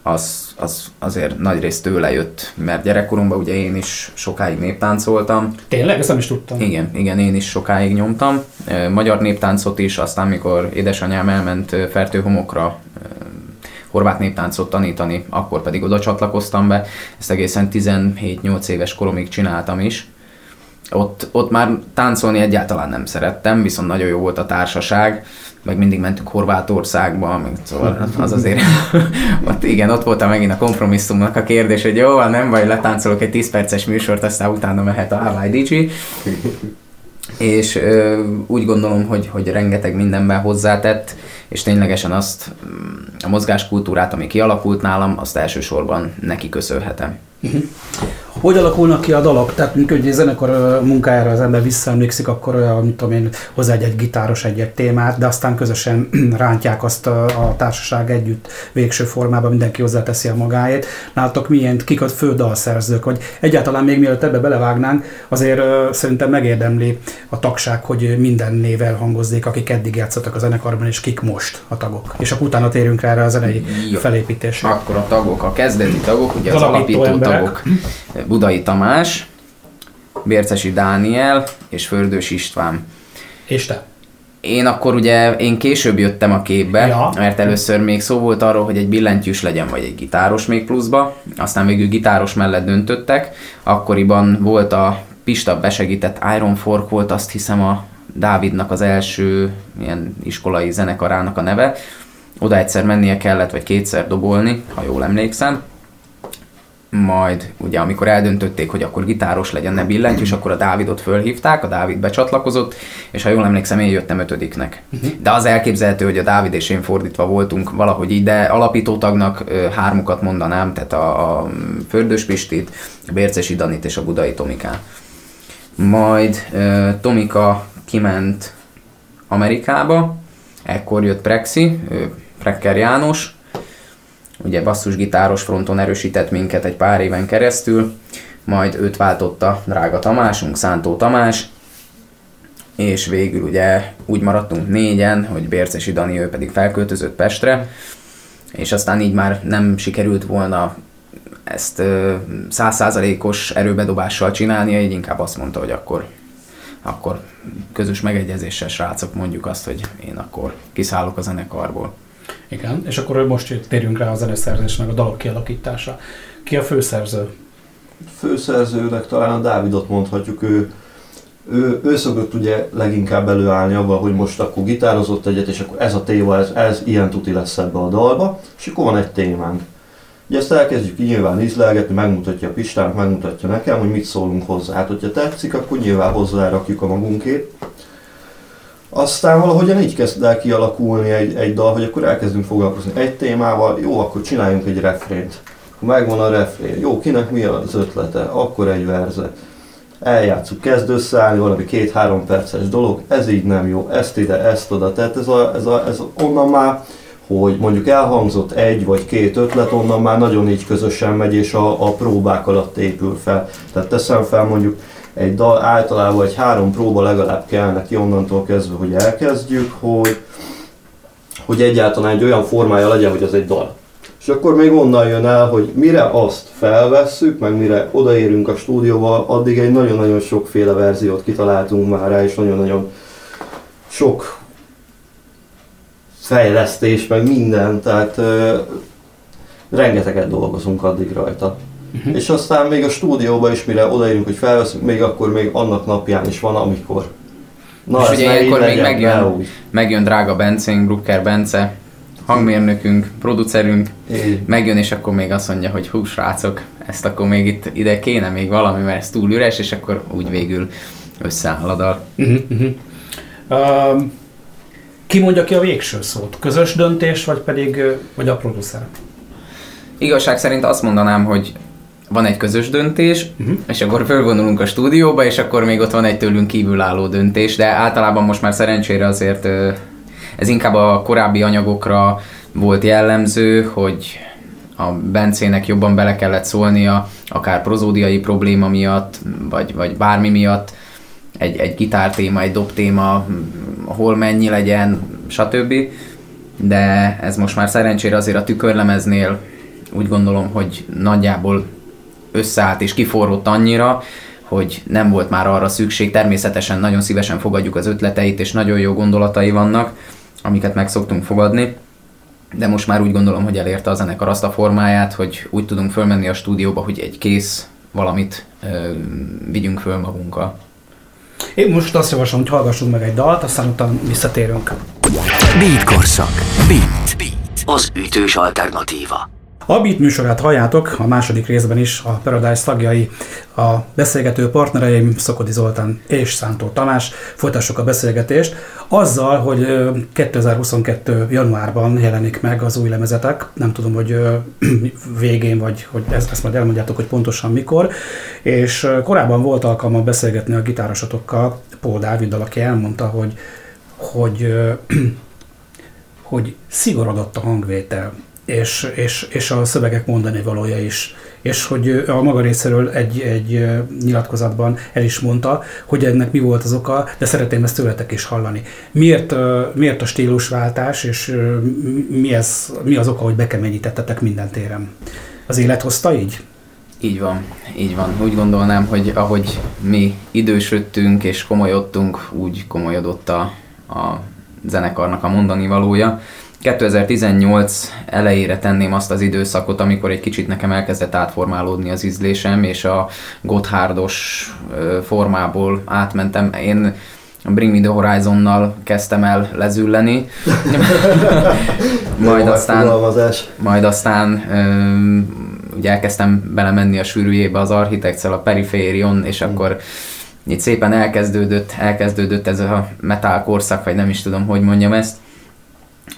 Speaker 3: az, az azért nagy részt tőle jött, mert gyerekkoromban ugye én is sokáig néptáncoltam.
Speaker 2: Tényleg? Ezt nem is tudtam.
Speaker 3: Igen, igen, én is sokáig nyomtam. Magyar néptáncot is, aztán mikor édesanyám elment Fertőhomokra horvát néptáncot tanítani, akkor pedig oda csatlakoztam be. Ezt egészen 17-8 éves koromig csináltam is. Ott, ott már táncolni egyáltalán nem szerettem, viszont nagyon jó volt a társaság, meg mindig mentünk Horvátországba, meg szóval az azért, *laughs* ott igen, ott voltam megint a kompromisszumnak a kérdés, hogy jó, nem baj, letáncolok egy 10 perces műsort, aztán utána mehet a Hawaii DJ. és ö, úgy gondolom, hogy, hogy rengeteg mindenben hozzátett, és ténylegesen azt mm, a mozgáskultúrát, ami kialakult nálam, azt elsősorban neki köszönhetem.
Speaker 2: Hogy alakulnak ki a dalok? Tehát amikor egy zenekar munkájára az ember visszaemlékszik, akkor olyan, mint tudom én, hozzá egy, egy gitáros egy-egy témát, de aztán közösen *clears throat* rántják azt a, a társaság együtt végső formában, mindenki hozzáteszi a magáét. Nálatok milyen, kik a fő dalszerzők, vagy egyáltalán még mielőtt ebbe belevágnánk, azért uh, szerintem megérdemli a tagság, hogy minden nével hangozzék, akik eddig játszottak a zenekarban, és kik most a tagok. És akkor utána térünk rá erre a zenei Jó. felépítésre.
Speaker 3: Akkor a tagok, a kezdeti tagok, ugye az, az alapító, alapító tagok. Budai Tamás, Bércesi Dániel és Fördős István.
Speaker 2: És te?
Speaker 3: Én akkor ugye, én később jöttem a képbe, ja. mert először még szó volt arról, hogy egy billentyűs legyen, vagy egy gitáros még pluszba, aztán végül gitáros mellett döntöttek. Akkoriban volt a Pista besegített Iron Fork volt, azt hiszem a Dávidnak az első ilyen iskolai zenekarának a neve. Oda egyszer mennie kellett, vagy kétszer dobolni, ha jól emlékszem majd ugye amikor eldöntötték, hogy akkor gitáros legyen, ne billentyűs, akkor a Dávidot fölhívták, a Dávid becsatlakozott, és ha jól emlékszem, én jöttem ötödiknek. Uh-huh. De az elképzelhető, hogy a Dávid és én fordítva voltunk valahogy így, de alapítótagnak hármukat mondanám, tehát a, a Fördős Pistit, a Bércesi Danit és a Budai Tomikán. Majd Tomika kiment Amerikába, ekkor jött Prexi, Prekker János, ugye basszusgitáros fronton erősített minket egy pár éven keresztül, majd őt váltotta drága Tamásunk, Szántó Tamás, és végül ugye úgy maradtunk négyen, hogy Bércesi Dani, ő pedig felköltözött Pestre, és aztán így már nem sikerült volna ezt százszázalékos erőbedobással csinálni, így inkább azt mondta, hogy akkor, akkor közös megegyezéssel srácok mondjuk azt, hogy én akkor kiszállok a zenekarból.
Speaker 2: Igen, és akkor most térjünk rá a zeneszerzés meg a dalok kialakítása. Ki a főszerző?
Speaker 4: Főszerzőnek talán a Dávidot mondhatjuk, ő, ő, ő szokott ugye leginkább előállni avval, hogy most akkor gitározott egyet, és akkor ez a téma, ez, ez ilyen tuti lesz ebbe a dalba, és akkor van egy témánk. Ugye ezt elkezdjük nyilván ízlelgetni, megmutatja Pistának, megmutatja nekem, hogy mit szólunk hozzá. Hát, hogyha tetszik, akkor nyilván hozzárakjuk a magunkét. Aztán valahogyan így kezd el kialakulni egy, egy dal, hogy akkor elkezdünk foglalkozni egy témával, jó, akkor csináljunk egy refrént. Megvan a refrén, jó, kinek mi az ötlete, akkor egy verze. Eljátszuk, kezd összeállni valami két-három perces dolog, ez így nem jó, ezt ide, ezt oda. Tehát ez, a, ez, a, ez onnan már, hogy mondjuk elhangzott egy vagy két ötlet, onnan már nagyon így közösen megy, és a, a próbák alatt épül fel. Tehát teszem fel mondjuk egy dal általában egy három próba legalább kell neki onnantól kezdve, hogy elkezdjük, hogy, hogy egyáltalán egy olyan formája legyen, hogy az egy dal. És akkor még onnan jön el, hogy mire azt felvesszük, meg mire odaérünk a stúdióba, addig egy nagyon-nagyon sokféle verziót kitaláltunk már rá, és nagyon-nagyon sok fejlesztés, meg minden, tehát ö, rengeteget dolgozunk addig rajta. Uh-huh. És aztán még a stúdióba is, mire odaérünk, hogy felveszünk, még akkor még annak napján is van, amikor.
Speaker 3: Na, és ugye ilyenkor még megjön, megjön drága Bencénk, Brucker Bence, hangmérnökünk, producerünk, Én. megjön, és akkor még azt mondja, hogy hú, srácok, ezt akkor még itt ide kéne még valami, mert ez túl üres, és akkor úgy végül összeáll a dal. Uh-huh, uh-huh.
Speaker 2: Um, ki mondja ki a végső szót? Közös döntés, vagy pedig vagy a producer?
Speaker 3: Igazság szerint azt mondanám, hogy van egy közös döntés, uh-huh. és akkor fölvonulunk a stúdióba, és akkor még ott van egy tőlünk kívülálló döntés, de általában most már szerencsére azért ez inkább a korábbi anyagokra volt jellemző, hogy a Bencének jobban bele kellett szólnia, akár prozódiai probléma miatt, vagy, vagy bármi miatt, egy, egy gitártéma, egy dobtéma, hol mennyi legyen, stb. De ez most már szerencsére azért a tükörlemeznél úgy gondolom, hogy nagyjából összeállt és kiforrott annyira, hogy nem volt már arra szükség. Természetesen nagyon szívesen fogadjuk az ötleteit, és nagyon jó gondolatai vannak, amiket meg szoktunk fogadni. de most már úgy gondolom, hogy elérte a zenekar azt a formáját, hogy úgy tudunk fölmenni a stúdióba, hogy egy kész valamit ö, vigyünk föl magunkkal.
Speaker 2: Én most azt javaslom, hogy hallgassunk meg egy dalt, aztán utána visszatérünk.
Speaker 1: Beat korszak. Beat. Beat. Az ütős alternatíva.
Speaker 2: A Beat műsorát halljátok, a második részben is a Paradise tagjai, a beszélgető partnereim Szokodi Zoltán és Szántó Tamás. Folytassuk a beszélgetést azzal, hogy 2022. januárban jelenik meg az új lemezetek. Nem tudom, hogy *clears throat* végén, vagy hogy ezt, ezt majd elmondjátok, hogy pontosan mikor. És korábban volt alkalma beszélgetni a gitárosotokkal, Paul Dáviddal, aki elmondta, hogy, hogy *clears throat* hogy szigorodott a hangvétel és, és, és a szövegek mondani valója is. És hogy a maga részéről egy, egy nyilatkozatban el is mondta, hogy ennek mi volt az oka, de szeretném ezt tőletek is hallani. Miért, miért a stílusváltás, és mi, ez, mi az oka, hogy bekeményítettetek minden téren? Az élet hozta így?
Speaker 3: Így van, így van. Úgy gondolnám, hogy ahogy mi idősödtünk és komolyodtunk, úgy komolyodott a, a zenekarnak a mondani valója 2018 elejére tenném azt az időszakot, amikor egy kicsit nekem elkezdett átformálódni az ízlésem, és a Gotthárdos formából átmentem. Én Bring Me The Horizonnal kezdtem el lezülleni. *laughs* majd, aztán, majd aztán ugye elkezdtem belemenni a sűrűjébe az Architects-el, a Periférion, és mm. akkor itt szépen elkezdődött, elkezdődött ez a metal korszak, vagy nem is tudom, hogy mondjam ezt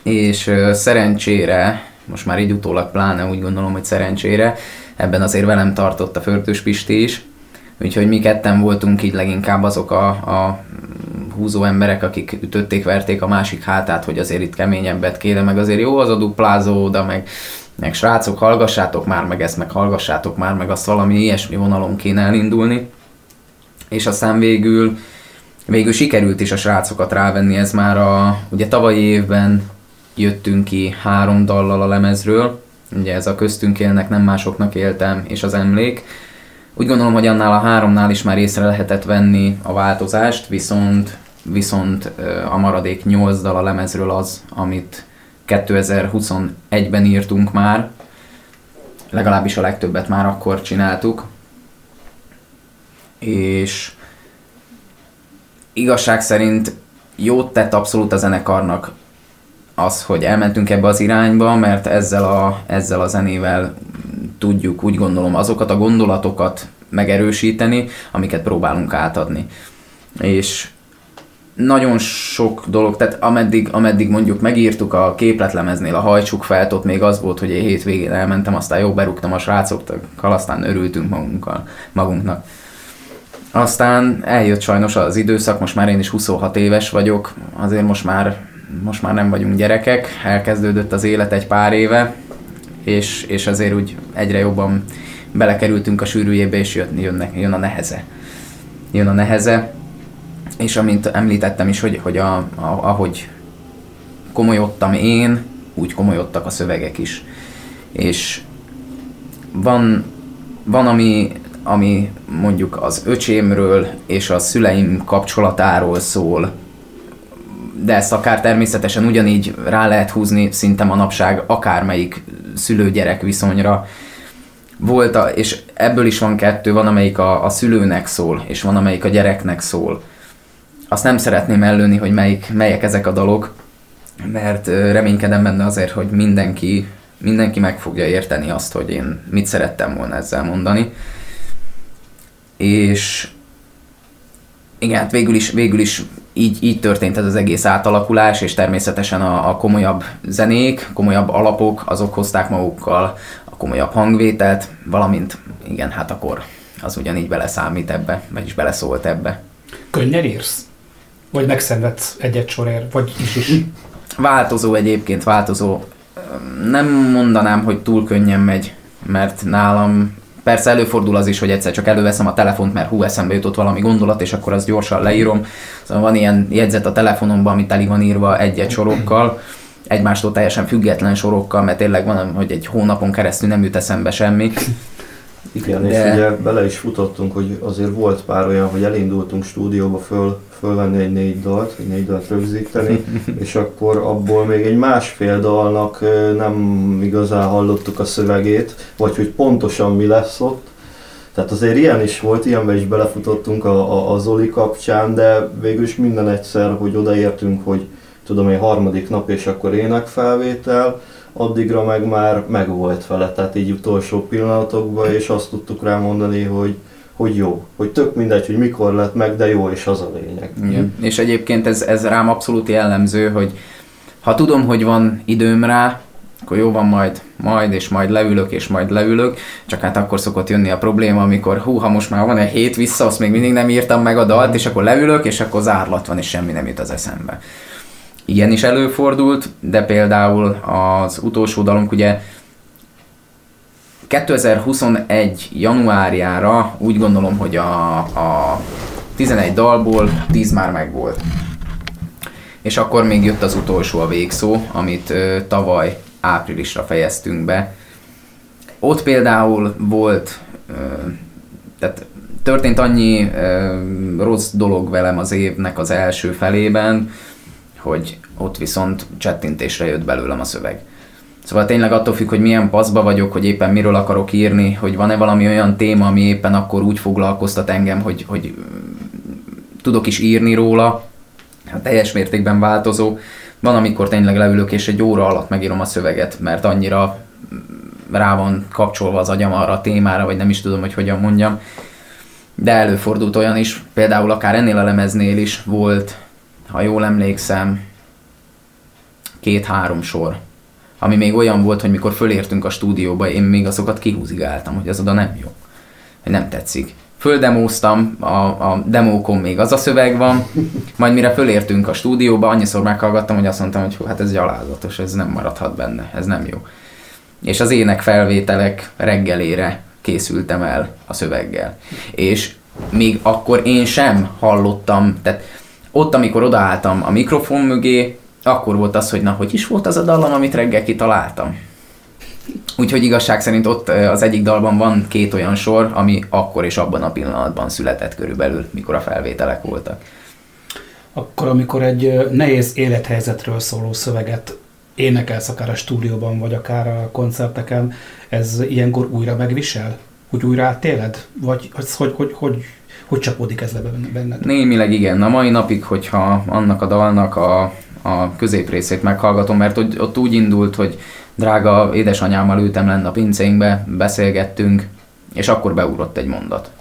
Speaker 3: és szerencsére, most már így utólag pláne úgy gondolom, hogy szerencsére, ebben azért velem tartott a Fördős Pisti is, úgyhogy mi ketten voltunk így leginkább azok a, a húzó emberek, akik ütötték, verték a másik hátát, hogy azért itt keményebbet kéne, meg azért jó az a duplázó oda, meg, meg srácok, hallgassátok már meg ezt, meg hallgassátok már meg azt valami ilyesmi vonalon kéne elindulni. És aztán végül, végül sikerült is a srácokat rávenni, ez már a, ugye tavalyi évben jöttünk ki három dallal a lemezről, ugye ez a köztünk élnek, nem másoknak éltem, és az emlék. Úgy gondolom, hogy annál a háromnál is már észre lehetett venni a változást, viszont, viszont a maradék nyolc dal a lemezről az, amit 2021-ben írtunk már, legalábbis a legtöbbet már akkor csináltuk, és igazság szerint jót tett abszolút a zenekarnak az, hogy elmentünk ebbe az irányba, mert ezzel a, ezzel a zenével tudjuk úgy gondolom azokat a gondolatokat megerősíteni, amiket próbálunk átadni. És nagyon sok dolog, tehát ameddig, ameddig mondjuk megírtuk a képletlemeznél a hajtsuk felt, ott még az volt, hogy én hétvégén elmentem, aztán jó berúgtam a srácokkal, aztán örültünk magunkkal, magunknak. Aztán eljött sajnos az időszak, most már én is 26 éves vagyok, azért most már most már nem vagyunk gyerekek, elkezdődött az élet egy pár éve, és, és azért úgy egyre jobban belekerültünk a sűrűjébe, és jön, jön, jön a neheze. Jön a neheze, és amint említettem is, hogy, hogy a, a, ahogy komolyodtam én, úgy komolyodtak a szövegek is. És van, van ami, ami mondjuk az öcsémről és a szüleim kapcsolatáról szól, de ezt akár természetesen ugyanígy rá lehet húzni szinte manapság akármelyik szülő-gyerek viszonyra. Volt, a, és ebből is van kettő, van amelyik a, a szülőnek szól, és van amelyik a gyereknek szól. Azt nem szeretném ellőni, hogy melyik, melyek ezek a dalok, mert reménykedem benne azért, hogy mindenki, mindenki meg fogja érteni azt, hogy én mit szerettem volna ezzel mondani. És igen, hát végül is, végül is így, így történt ez az egész átalakulás, és természetesen a, a komolyabb zenék, komolyabb alapok, azok hozták magukkal a komolyabb hangvételt, valamint igen, hát akkor az ugyanígy beleszámít ebbe, vagyis beleszólt ebbe.
Speaker 2: Könnyen írsz? Vagy megszenvedsz egyet sorért, vagy is is?
Speaker 3: Változó egyébként, változó. Nem mondanám, hogy túl könnyen megy, mert nálam Persze előfordul az is, hogy egyszer csak előveszem a telefont, mert hú, eszembe jutott valami gondolat, és akkor azt gyorsan leírom. Szóval van ilyen jegyzet a telefonomban, ami teli van írva egy-egy sorokkal, egymástól teljesen független sorokkal, mert tényleg van, hogy egy hónapon keresztül nem jut eszembe semmi.
Speaker 4: Igen, De... és ugye bele is futottunk, hogy azért volt pár olyan, hogy elindultunk stúdióba föl, fölvenni egy négy dalt, egy négy dalt rögzíteni, *laughs* és akkor abból még egy másfél dalnak nem igazán hallottuk a szövegét, vagy hogy pontosan mi lesz ott. Tehát azért ilyen is volt, ilyenbe is belefutottunk a, a, a Zoli kapcsán, de végül is minden egyszer, hogy odaértünk, hogy tudom egy harmadik nap, és akkor énekfelvétel, addigra meg már megvolt vele, tehát így utolsó pillanatokban, és azt tudtuk rá mondani, hogy, hogy jó, hogy tök mindegy, hogy mikor lett meg, de jó, és az a lényeg.
Speaker 3: Igen. És egyébként ez, ez rám abszolút jellemző, hogy ha tudom, hogy van időm rá, akkor jó van majd, majd, és majd leülök, és majd leülök, csak hát akkor szokott jönni a probléma, amikor hú, ha most már van egy hét vissza, azt még mindig nem írtam meg a dalt, és akkor leülök, és akkor zárlat van, és semmi nem jut az eszembe. Ilyen is előfordult, de például az utolsó dalunk ugye 2021. januárjára úgy gondolom, hogy a, a 11 dalból 10 már megvolt. És akkor még jött az utolsó a végszó, amit ö, tavaly áprilisra fejeztünk be. Ott például volt, ö, tehát történt annyi ö, rossz dolog velem az évnek az első felében, hogy ott viszont csettintésre jött belőlem a szöveg. Szóval tényleg attól függ, hogy milyen paszba vagyok, hogy éppen miről akarok írni, hogy van-e valami olyan téma, ami éppen akkor úgy foglalkoztat engem, hogy, hogy tudok is írni róla, hát teljes mértékben változó. Van, amikor tényleg leülök és egy óra alatt megírom a szöveget, mert annyira rá van kapcsolva az agyam arra a témára, vagy nem is tudom, hogy hogyan mondjam. De előfordult olyan is, például akár ennél a lemeznél is volt ha jól emlékszem, két-három sor, ami még olyan volt, hogy mikor fölértünk a stúdióba, én még azokat kihúzigáltam, hogy az oda nem jó, hogy nem tetszik. Földemóztam, a, a demókon még az a szöveg van, majd mire fölértünk a stúdióba, annyiszor meghallgattam, hogy azt mondtam, hogy hú, hát ez gyalázatos, ez nem maradhat benne, ez nem jó. És az ének felvételek reggelére készültem el a szöveggel. És még akkor én sem hallottam, tehát ott, amikor odaálltam a mikrofon mögé, akkor volt az, hogy na, hogy is volt az a dallam, amit reggel kitaláltam. Úgyhogy igazság szerint ott az egyik dalban van két olyan sor, ami akkor és abban a pillanatban született körülbelül, mikor a felvételek voltak.
Speaker 2: Akkor, amikor egy nehéz élethelyzetről szóló szöveget énekelsz akár a stúdióban, vagy akár a koncerteken, ez ilyenkor újra megvisel? Hogy újra átéled? Vagy hogy, hogy, hogy, hogy hogy csapódik ez le benned?
Speaker 3: Némileg igen. A mai napig, hogyha annak a dalnak a, a középrészét meghallgatom, mert ott, ott úgy indult, hogy drága édesanyámmal ültem lenne a pincénkbe, beszélgettünk, és akkor beugrott egy mondat.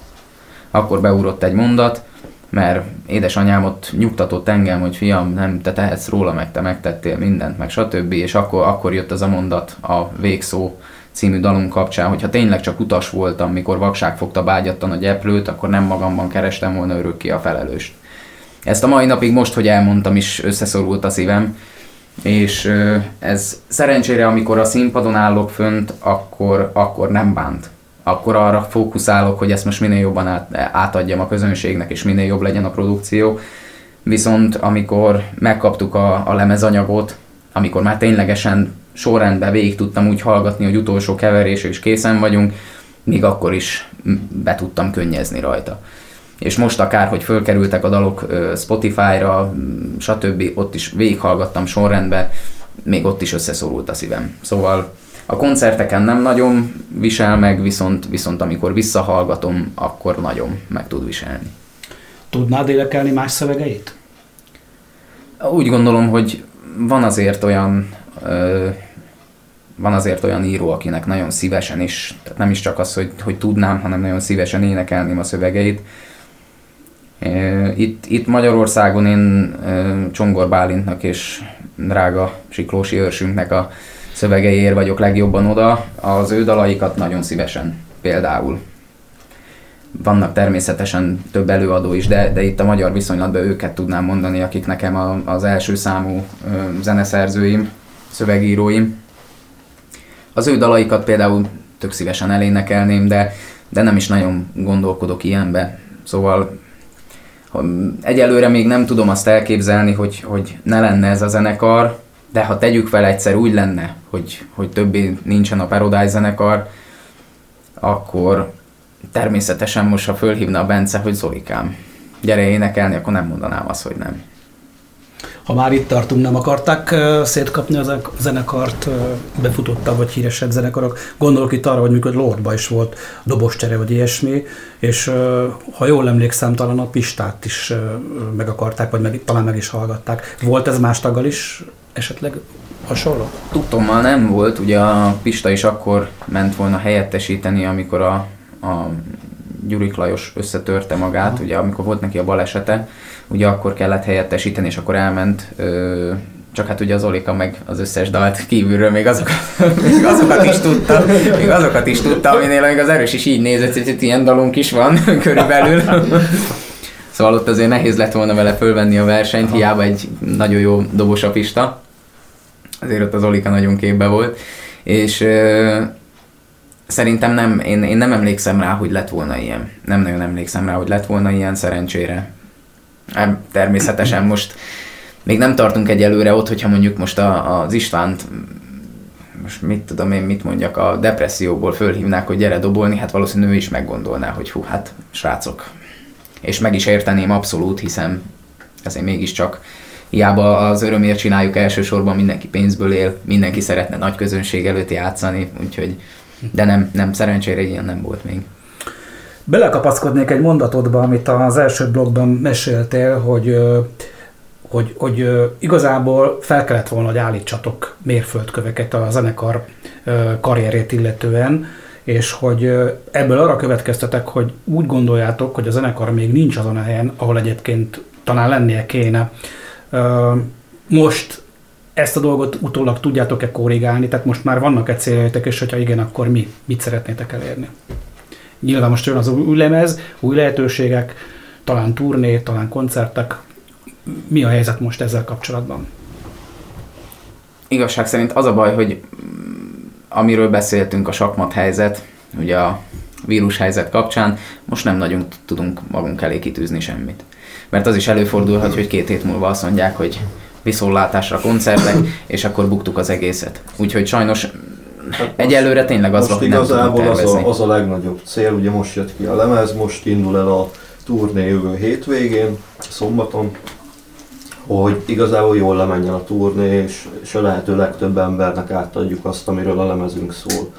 Speaker 3: Akkor beugrott egy mondat, mert édesanyám ott nyugtatott engem, hogy fiam, nem, te tehetsz róla, meg te megtettél mindent, meg stb. És akkor, akkor jött az a mondat, a végszó, című dalunk kapcsán, hogyha tényleg csak utas voltam, mikor vakság fogta bágyattan a gyeplőt, akkor nem magamban kerestem volna örökké a felelőst. Ezt a mai napig most, hogy elmondtam is, összeszorult a szívem, és ez szerencsére, amikor a színpadon állok fönt, akkor, akkor nem bánt. Akkor arra fókuszálok, hogy ezt most minél jobban át, átadjam a közönségnek, és minél jobb legyen a produkció. Viszont amikor megkaptuk a, a lemezanyagot, amikor már ténylegesen sorrendben végig tudtam úgy hallgatni, hogy utolsó keverés és készen vagyunk, még akkor is be tudtam könnyezni rajta. És most akár, hogy fölkerültek a dalok Spotify-ra, stb., ott is végighallgattam sorrendben, még ott is összeszorult a szívem. Szóval a koncerteken nem nagyon visel meg, viszont, viszont amikor visszahallgatom, akkor nagyon meg tud viselni.
Speaker 2: Tudnád énekelni más szövegeit?
Speaker 3: Úgy gondolom, hogy van azért olyan ö, van azért olyan író, akinek nagyon szívesen is, tehát nem is csak az, hogy, hogy tudnám, hanem nagyon szívesen énekelném a szövegeit. Itt, itt Magyarországon én Csongor Bálintnak és drága Siklósi őrsünknek a szövegeiért vagyok legjobban oda. Az ő dalaikat nagyon szívesen például. Vannak természetesen több előadó is, de, de itt a magyar viszonylatban őket tudnám mondani, akik nekem a, az első számú zeneszerzőim, szövegíróim. Az ő dalaikat például tök szívesen elénekelném, de, de nem is nagyon gondolkodok ilyenbe. Szóval egyelőre még nem tudom azt elképzelni, hogy, hogy ne lenne ez a zenekar, de ha tegyük fel egyszer úgy lenne, hogy, hogy többé nincsen a Paradise zenekar, akkor, természetesen most, ha fölhívna a Bence, hogy Zolikám, gyere énekelni, akkor nem mondanám azt, hogy nem.
Speaker 2: Ha már itt tartunk, nem akarták szétkapni az zenekart, befutottabb vagy híresebb zenekarok. Gondolok itt arra, hogy mikor Lordba is volt doboscsere vagy ilyesmi, és ha jól emlékszem, talán a Pistát is meg akarták, vagy meg, talán meg is hallgatták. Volt ez más taggal is esetleg hasonló?
Speaker 3: Tudtommal nem volt, ugye a Pista is akkor ment volna helyettesíteni, amikor a, a Gyurik Lajos összetörte magát, Aha. ugye amikor volt neki a balesete, ugye akkor kellett helyettesíteni, és akkor elment, ö, csak hát ugye az Olika meg az összes dalt kívülről még azokat, *laughs* még azokat is tudta, még azokat is tudta, aminél még az erős is így nézett, hogy itt ilyen dalunk is van *laughs* körülbelül. Szóval ott azért nehéz lett volna vele fölvenni a versenyt, hiába egy nagyon jó dobos a pista. Azért ott az Olika nagyon képbe volt. És ö, szerintem nem, én, én nem emlékszem rá, hogy lett volna ilyen. Nem nagyon emlékszem rá, hogy lett volna ilyen szerencsére. Természetesen most még nem tartunk egyelőre ott, hogyha mondjuk most a, az Istvánt most mit tudom én, mit mondjak, a depresszióból fölhívnák, hogy gyere dobolni, hát valószínűleg ő is meggondolná, hogy hú, hát srácok. És meg is érteném abszolút, hiszen ezért mégiscsak hiába az örömért csináljuk elsősorban, mindenki pénzből él, mindenki szeretne nagy közönség előtt játszani, úgyhogy, de nem, nem, szerencsére ilyen nem volt még.
Speaker 2: Belekapaszkodnék egy mondatodba, amit az első blogban meséltél, hogy hogy, hogy igazából fel kellett volna, hogy állítsatok mérföldköveket a zenekar karrierét illetően, és hogy ebből arra következtetek, hogy úgy gondoljátok, hogy a zenekar még nincs azon a helyen, ahol egyébként talán lennie kéne. Most ezt a dolgot utólag tudjátok-e korrigálni, tehát most már vannak-e céljaitok, és hogyha igen, akkor mi? Mit szeretnétek elérni? Nyilván most jön az új lemez, új lehetőségek, talán turné, talán koncertek. Mi a helyzet most ezzel kapcsolatban?
Speaker 3: Igazság szerint az a baj, hogy amiről beszéltünk, a sakmat helyzet, ugye a vírus helyzet kapcsán, most nem nagyon tudunk magunk elé kitűzni semmit. Mert az is előfordulhat, hogy két hét múlva azt mondják, hogy viszontlátásra koncertek, és akkor buktuk az egészet. Úgyhogy sajnos Hát Egyelőre tényleg az,
Speaker 4: most igazából az a, az a legnagyobb cél, ugye most jött ki a lemez, most indul el a turné jövő hétvégén, szombaton, hogy igazából jól lemenjen a turné, és, és a lehető legtöbb embernek átadjuk azt, amiről a lemezünk szól.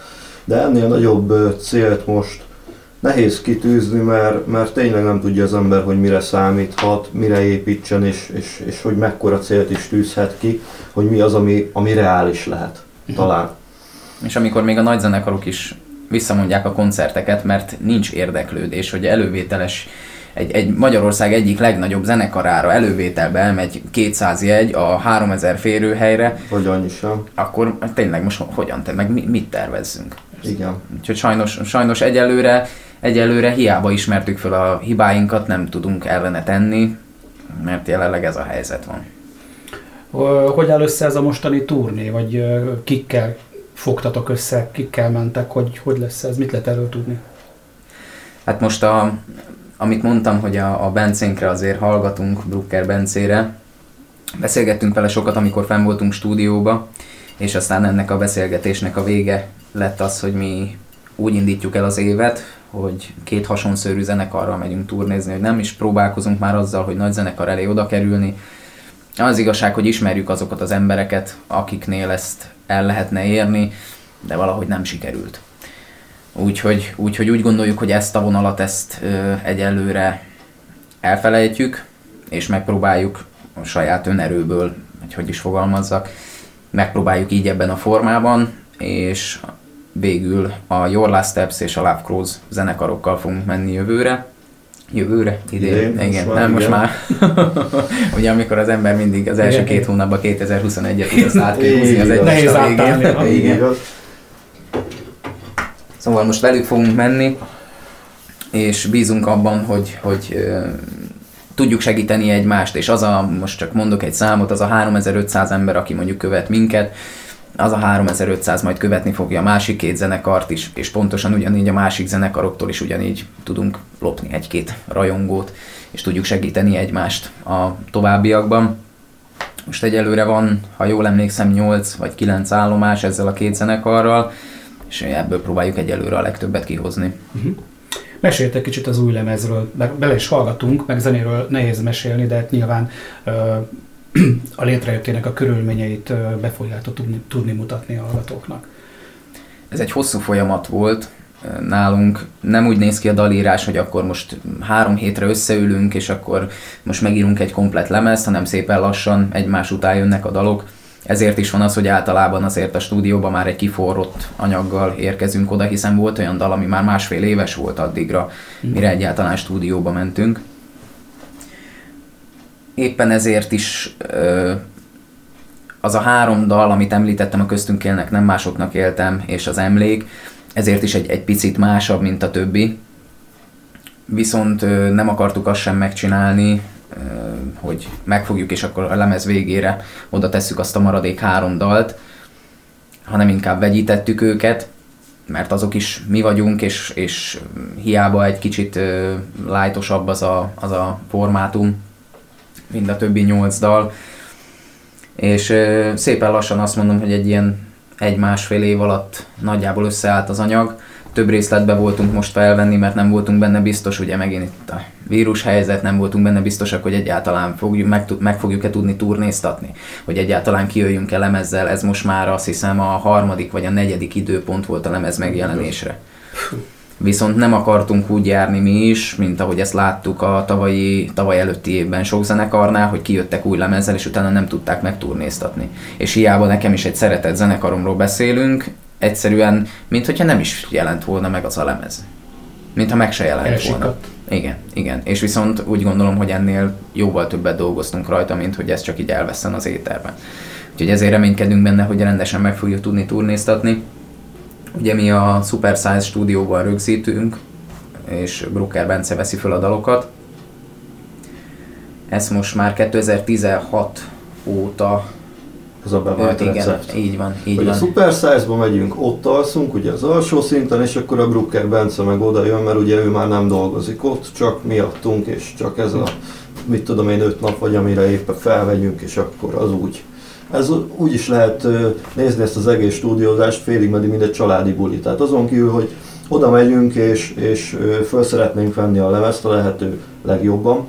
Speaker 4: De ennél nagyobb célt most nehéz kitűzni, mert, mert tényleg nem tudja az ember, hogy mire számíthat, mire építsen, és, és, és hogy mekkora célt is tűzhet ki, hogy mi az, ami, ami reális lehet. Talán
Speaker 3: és amikor még a nagy zenekarok is visszamondják a koncerteket, mert nincs érdeklődés, hogy elővételes egy, egy Magyarország egyik legnagyobb zenekarára elővételbe elmegy 200 jegy a 3000 férőhelyre.
Speaker 4: Vagy annyi sem.
Speaker 3: Akkor tényleg most hogyan te, meg mit tervezzünk?
Speaker 4: Igen.
Speaker 3: Úgyhogy sajnos, sajnos egyelőre, egyelőre hiába ismertük fel a hibáinkat, nem tudunk ellene tenni, mert jelenleg ez a helyzet van.
Speaker 2: Hogy áll össze ez a mostani turné, vagy kikkel fogtatok össze, kikkel mentek, hogy hogy lesz ez, mit lehet erről tudni?
Speaker 3: Hát most a, amit mondtam, hogy a, a Bencénkre azért hallgatunk, Brucker Bencére, beszélgettünk vele sokat, amikor fenn voltunk stúdióba, és aztán ennek a beszélgetésnek a vége lett az, hogy mi úgy indítjuk el az évet, hogy két hasonszörű zenekarral megyünk turnézni, hogy nem is próbálkozunk már azzal, hogy nagy zenekar elé oda kerülni. Az igazság, hogy ismerjük azokat az embereket, akiknél ezt el lehetne érni, de valahogy nem sikerült. Úgyhogy, úgyhogy úgy gondoljuk, hogy ezt a vonalat ezt ö, egyelőre elfelejtjük, és megpróbáljuk a saját önerőből, hogy hogy is fogalmazzak, megpróbáljuk így ebben a formában, és végül a Your Last Steps és a Love Crows zenekarokkal fogunk menni jövőre, Jövőre? Idén? Idén igen, most nem, most már. *laughs* Ugye amikor az ember mindig az első igen, két hónapban 2021-et tud azt át kell húzni, az egy
Speaker 2: nehéz átállni.
Speaker 3: Igen. Szóval most velük fogunk menni, és bízunk abban, hogy, hogy tudjuk segíteni egymást, és az a, most csak mondok egy számot, az a 3500 ember, aki mondjuk követ minket, az a 3500 majd követni fogja a másik két zenekart is, és pontosan ugyanígy a másik zenekaroktól is ugyanígy tudunk lopni egy-két rajongót, és tudjuk segíteni egymást a továbbiakban. Most egyelőre van, ha jól emlékszem, 8 vagy 9 állomás ezzel a két zenekarral, és ebből próbáljuk egyelőre a legtöbbet kihozni. Uh-huh.
Speaker 2: Mesélt egy kicsit az új lemezről, meg bele is hallgatunk, meg zenéről nehéz mesélni, de hát nyilván ö, a létrejöttének a körülményeit be fogjátok tudni, mutatni a hallgatóknak.
Speaker 3: Ez egy hosszú folyamat volt, nálunk nem úgy néz ki a dalírás, hogy akkor most három hétre összeülünk, és akkor most megírunk egy komplet lemezt, hanem szépen lassan egymás után jönnek a dalok. Ezért is van az, hogy általában azért a stúdióban már egy kiforrott anyaggal érkezünk oda, hiszen volt olyan dal, ami már másfél éves volt addigra, mire egyáltalán stúdióba mentünk. Éppen ezért is az a három dal, amit említettem, a köztünk élnek, nem másoknak éltem, és az emlék, ezért is egy, egy picit másabb, mint a többi. Viszont nem akartuk azt sem megcsinálni, hogy megfogjuk, és akkor a lemez végére oda tesszük azt a maradék három dalt, hanem inkább vegyítettük őket, mert azok is mi vagyunk, és, és hiába egy kicsit lájtosabb az a, az a formátum, mint a többi nyolc dal. És szépen lassan azt mondom, hogy egy ilyen egy-másfél év alatt nagyjából összeállt az anyag. Több részletbe voltunk most felvenni, mert nem voltunk benne biztos, ugye megint itt a vírus helyzet, nem voltunk benne biztosak, hogy egyáltalán fogjuk, meg, meg fogjuk-e tudni turnéztatni, hogy egyáltalán kijöjjünk-e lemezzel. Ez most már azt hiszem a harmadik vagy a negyedik időpont volt a lemez megjelenésre viszont nem akartunk úgy járni mi is, mint ahogy ezt láttuk a tavalyi, tavaly előtti évben sok zenekarnál, hogy kijöttek új lemezzel, és utána nem tudták megturnéztatni. És hiába nekem is egy szeretett zenekaromról beszélünk, egyszerűen, mint hogyha nem is jelent volna meg az a lemez. Mintha meg se jelent Elsikadt. volna. Igen, igen. És viszont úgy gondolom, hogy ennél jóval többet dolgoztunk rajta, mint hogy ez csak így elveszten az éterben. Úgyhogy ezért reménykedünk benne, hogy rendesen meg fogjuk tudni turnéztatni Ugye mi a Super Size stúdióban rögzítünk, és Brucker Bence veszi fel a dalokat. Ez most már 2016 óta
Speaker 4: ez a bevált igen, recept.
Speaker 3: így van, így hogy van.
Speaker 4: a Super Size-ba megyünk, ott alszunk, ugye az alsó szinten, és akkor a Brucker Bence meg oda jön, mert ugye ő már nem dolgozik ott, csak miattunk, és csak ez a, mit tudom én, öt nap vagy, amire éppen felvegyünk, és akkor az úgy ez úgy is lehet nézni ezt az egész stúdiózást félig meddig, mint egy családi buli. Tehát azon kívül, hogy oda megyünk és, és föl szeretnénk venni a lemezt a lehető legjobban,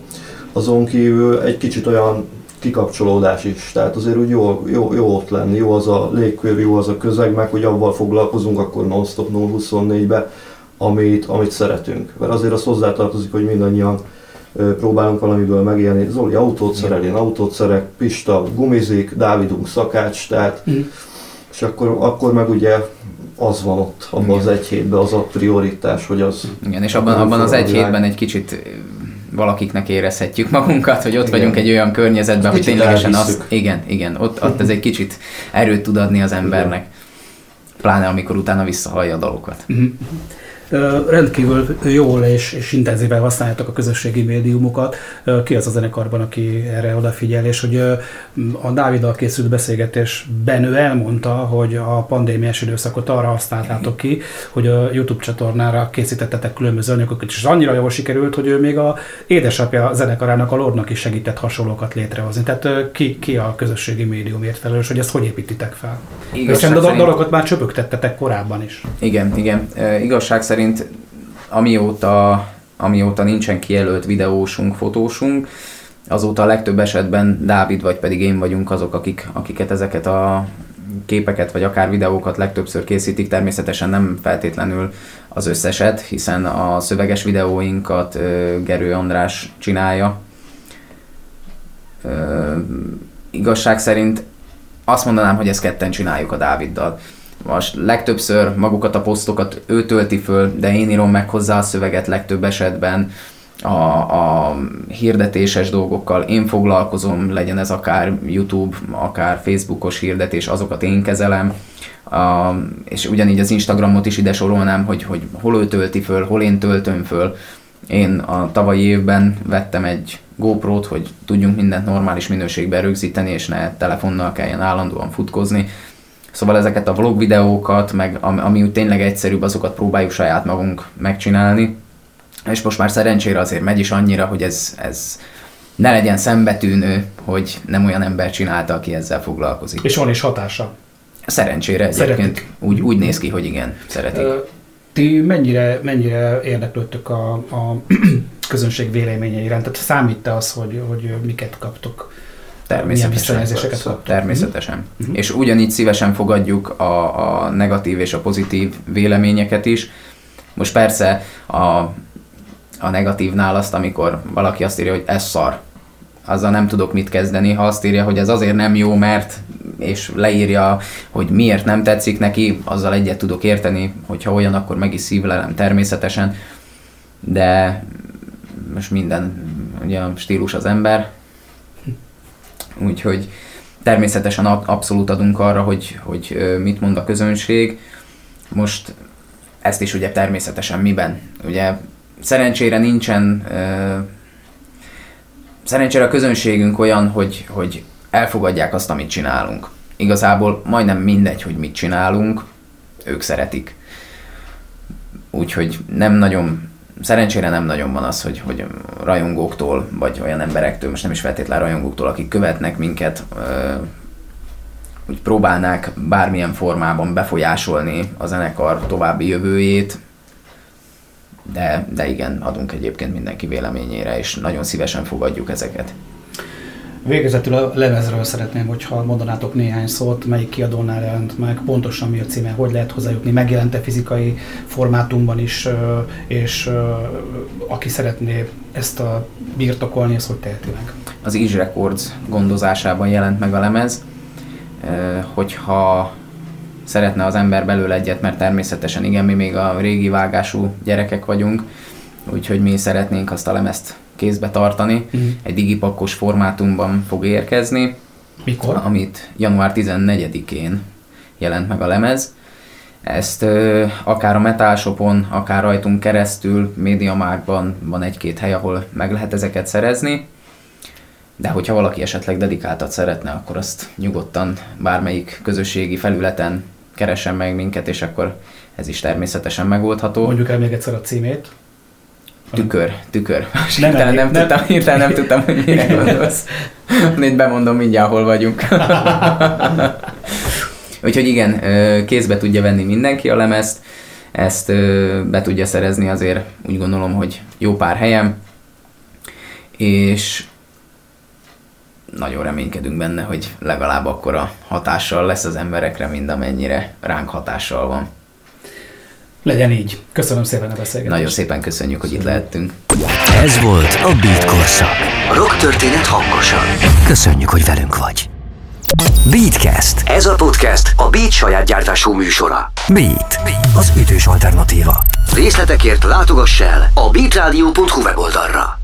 Speaker 4: azon kívül egy kicsit olyan kikapcsolódás is. Tehát azért úgy jó, jó, jó ott lenni, jó az a légkör, jó az a közeg, meg hogy avval foglalkozunk akkor non-stop 0-24-be, amit, amit szeretünk. Mert azért az hozzátartozik, hogy mindannyian próbálunk valamiből megélni. Zoli autót szerel, én autót szerek, Pista gumizik, Dávidunk szakács, tehát mm. és akkor, akkor meg ugye az van ott, abban Igen. az egy hétben az a prioritás, hogy az...
Speaker 3: Igen, és abban, abban az egy hétben egy kicsit valakiknek érezhetjük magunkat, hogy ott igen. vagyunk egy olyan környezetben, hogy ténylegesen az, igen, igen, ott, ott ez egy kicsit erőt tud adni az embernek. Pláne amikor utána visszahallja a dalokat. Mm-hmm
Speaker 2: rendkívül jól és, és intenzíven használjátok a közösségi médiumokat. Ki az a zenekarban, aki erre odafigyel, és hogy a Dáviddal készült beszélgetésben ő elmondta, hogy a pandémiás időszakot arra használtátok ki, hogy a YouTube csatornára készítettetek különböző anyagokat, és annyira jól sikerült, hogy ő még a édesapja zenekarának, a Lordnak is segített hasonlókat létrehozni. Tehát ki, ki a közösségi médiumért felelős, hogy ezt hogy építitek fel? Hiszen a dalokat már csöpögtettetek korábban is.
Speaker 3: Igen, igen. E, igazság szerint szerint amióta, amióta nincsen kijelölt videósunk, fotósunk, azóta a legtöbb esetben Dávid vagy pedig én vagyunk azok, akik, akiket ezeket a képeket vagy akár videókat legtöbbször készítik, természetesen nem feltétlenül az összeset, hiszen a szöveges videóinkat Gerő András csinálja. igazság szerint azt mondanám, hogy ezt ketten csináljuk a Dáviddal most legtöbbször magukat a posztokat ő tölti föl, de én írom meg hozzá a szöveget legtöbb esetben, a, a hirdetéses dolgokkal én foglalkozom, legyen ez akár YouTube, akár Facebookos hirdetés, azokat én kezelem, a, és ugyanígy az Instagramot is ide sorolnám, hogy, hogy hol ő tölti föl, hol én töltöm föl. Én a tavalyi évben vettem egy GoPro-t, hogy tudjunk mindent normális minőségben rögzíteni, és ne telefonnal kelljen állandóan futkozni. Szóval ezeket a vlog videókat, meg ami úgy tényleg egyszerűbb, azokat próbáljuk saját magunk megcsinálni. És most már szerencsére azért megy is annyira, hogy ez, ez ne legyen szembetűnő, hogy nem olyan ember csinálta, aki ezzel foglalkozik.
Speaker 2: És van is hatása.
Speaker 3: Szerencsére egyébként úgy, úgy néz ki, hogy igen, szeretik.
Speaker 2: Ti mennyire, mennyire érdeklődtök a, a *clears throat* közönség véleménye iránt? Tehát számít-e az, hogy, hogy miket kaptok? Milyen visszajelzéseket?
Speaker 3: Természetesen.
Speaker 2: Mhm.
Speaker 3: És ugyanígy szívesen fogadjuk a, a negatív és a pozitív véleményeket is. Most persze a, a negatívnál azt, amikor valaki azt írja, hogy ez szar, azzal nem tudok mit kezdeni. Ha azt írja, hogy ez azért nem jó, mert és leírja, hogy miért nem tetszik neki, azzal egyet tudok érteni, hogyha olyan, akkor meg is szívlelem természetesen. De most minden, ugye a stílus az ember, úgyhogy természetesen ab- abszolút adunk arra, hogy, hogy mit mond a közönség. Most ezt is ugye természetesen miben. Ugye szerencsére nincsen, szerencsére a közönségünk olyan, hogy, hogy elfogadják azt, amit csinálunk. Igazából majdnem mindegy, hogy mit csinálunk, ők szeretik. Úgyhogy nem nagyon, szerencsére nem nagyon van az, hogy, hogy rajongóktól, vagy olyan emberektől, most nem is feltétlenül rajongóktól, akik követnek minket, ö, úgy próbálnák bármilyen formában befolyásolni a zenekar további jövőjét, de, de igen, adunk egyébként mindenki véleményére, és nagyon szívesen fogadjuk ezeket.
Speaker 2: Végezetül a lemezről szeretném, hogyha mondanátok néhány szót, melyik kiadónál jelent meg, pontosan mi a címe, hogy lehet hozzájutni, megjelente fizikai formátumban is, és aki szeretné ezt a birtokolni, az hogy teheti meg?
Speaker 3: az Is Records gondozásában jelent meg a lemez. Hogyha szeretne az ember belőle egyet, mert természetesen igen, mi még a régi vágású gyerekek vagyunk, úgyhogy mi szeretnénk azt a lemezt kézbe tartani.
Speaker 2: Mhm.
Speaker 3: Egy digipakkos formátumban fog érkezni,
Speaker 2: Mikor?
Speaker 3: amit január 14-én jelent meg a lemez. Ezt ö, akár a Metal Shopon, akár rajtunk keresztül, Mediamarktban van egy-két hely, ahol meg lehet ezeket szerezni. De hogyha valaki esetleg dedikáltat szeretne, akkor azt nyugodtan bármelyik közösségi felületen keressen meg minket, és akkor ez is természetesen megoldható.
Speaker 2: Mondjuk el még egyszer a címét.
Speaker 3: Tükör, tükör. *laughs* Most
Speaker 2: Nem
Speaker 3: hirtelen nem,
Speaker 2: nem.
Speaker 3: tudtam, hirtelen nem tudtam, hogy mire gondolsz. Itt bemondom mindjárt, hol vagyunk. *laughs* Úgyhogy igen, kézbe tudja venni mindenki a lemezt, ezt be tudja szerezni azért úgy gondolom, hogy jó pár helyem, és nagyon reménykedünk benne, hogy legalább akkora hatással lesz az emberekre, mint amennyire ránk hatással van.
Speaker 2: Legyen így. Köszönöm szépen a beszélgetést.
Speaker 3: Nagyon szépen köszönjük, hogy itt lehettünk.
Speaker 1: Ez volt a Beat Korszak. Rock történet hangosan. Köszönjük, hogy velünk vagy. Beatcast. Ez a podcast a Beat saját gyártású műsora. Beat. Az ütős alternatíva. Részletekért látogass el a beatradio.hu weboldalra.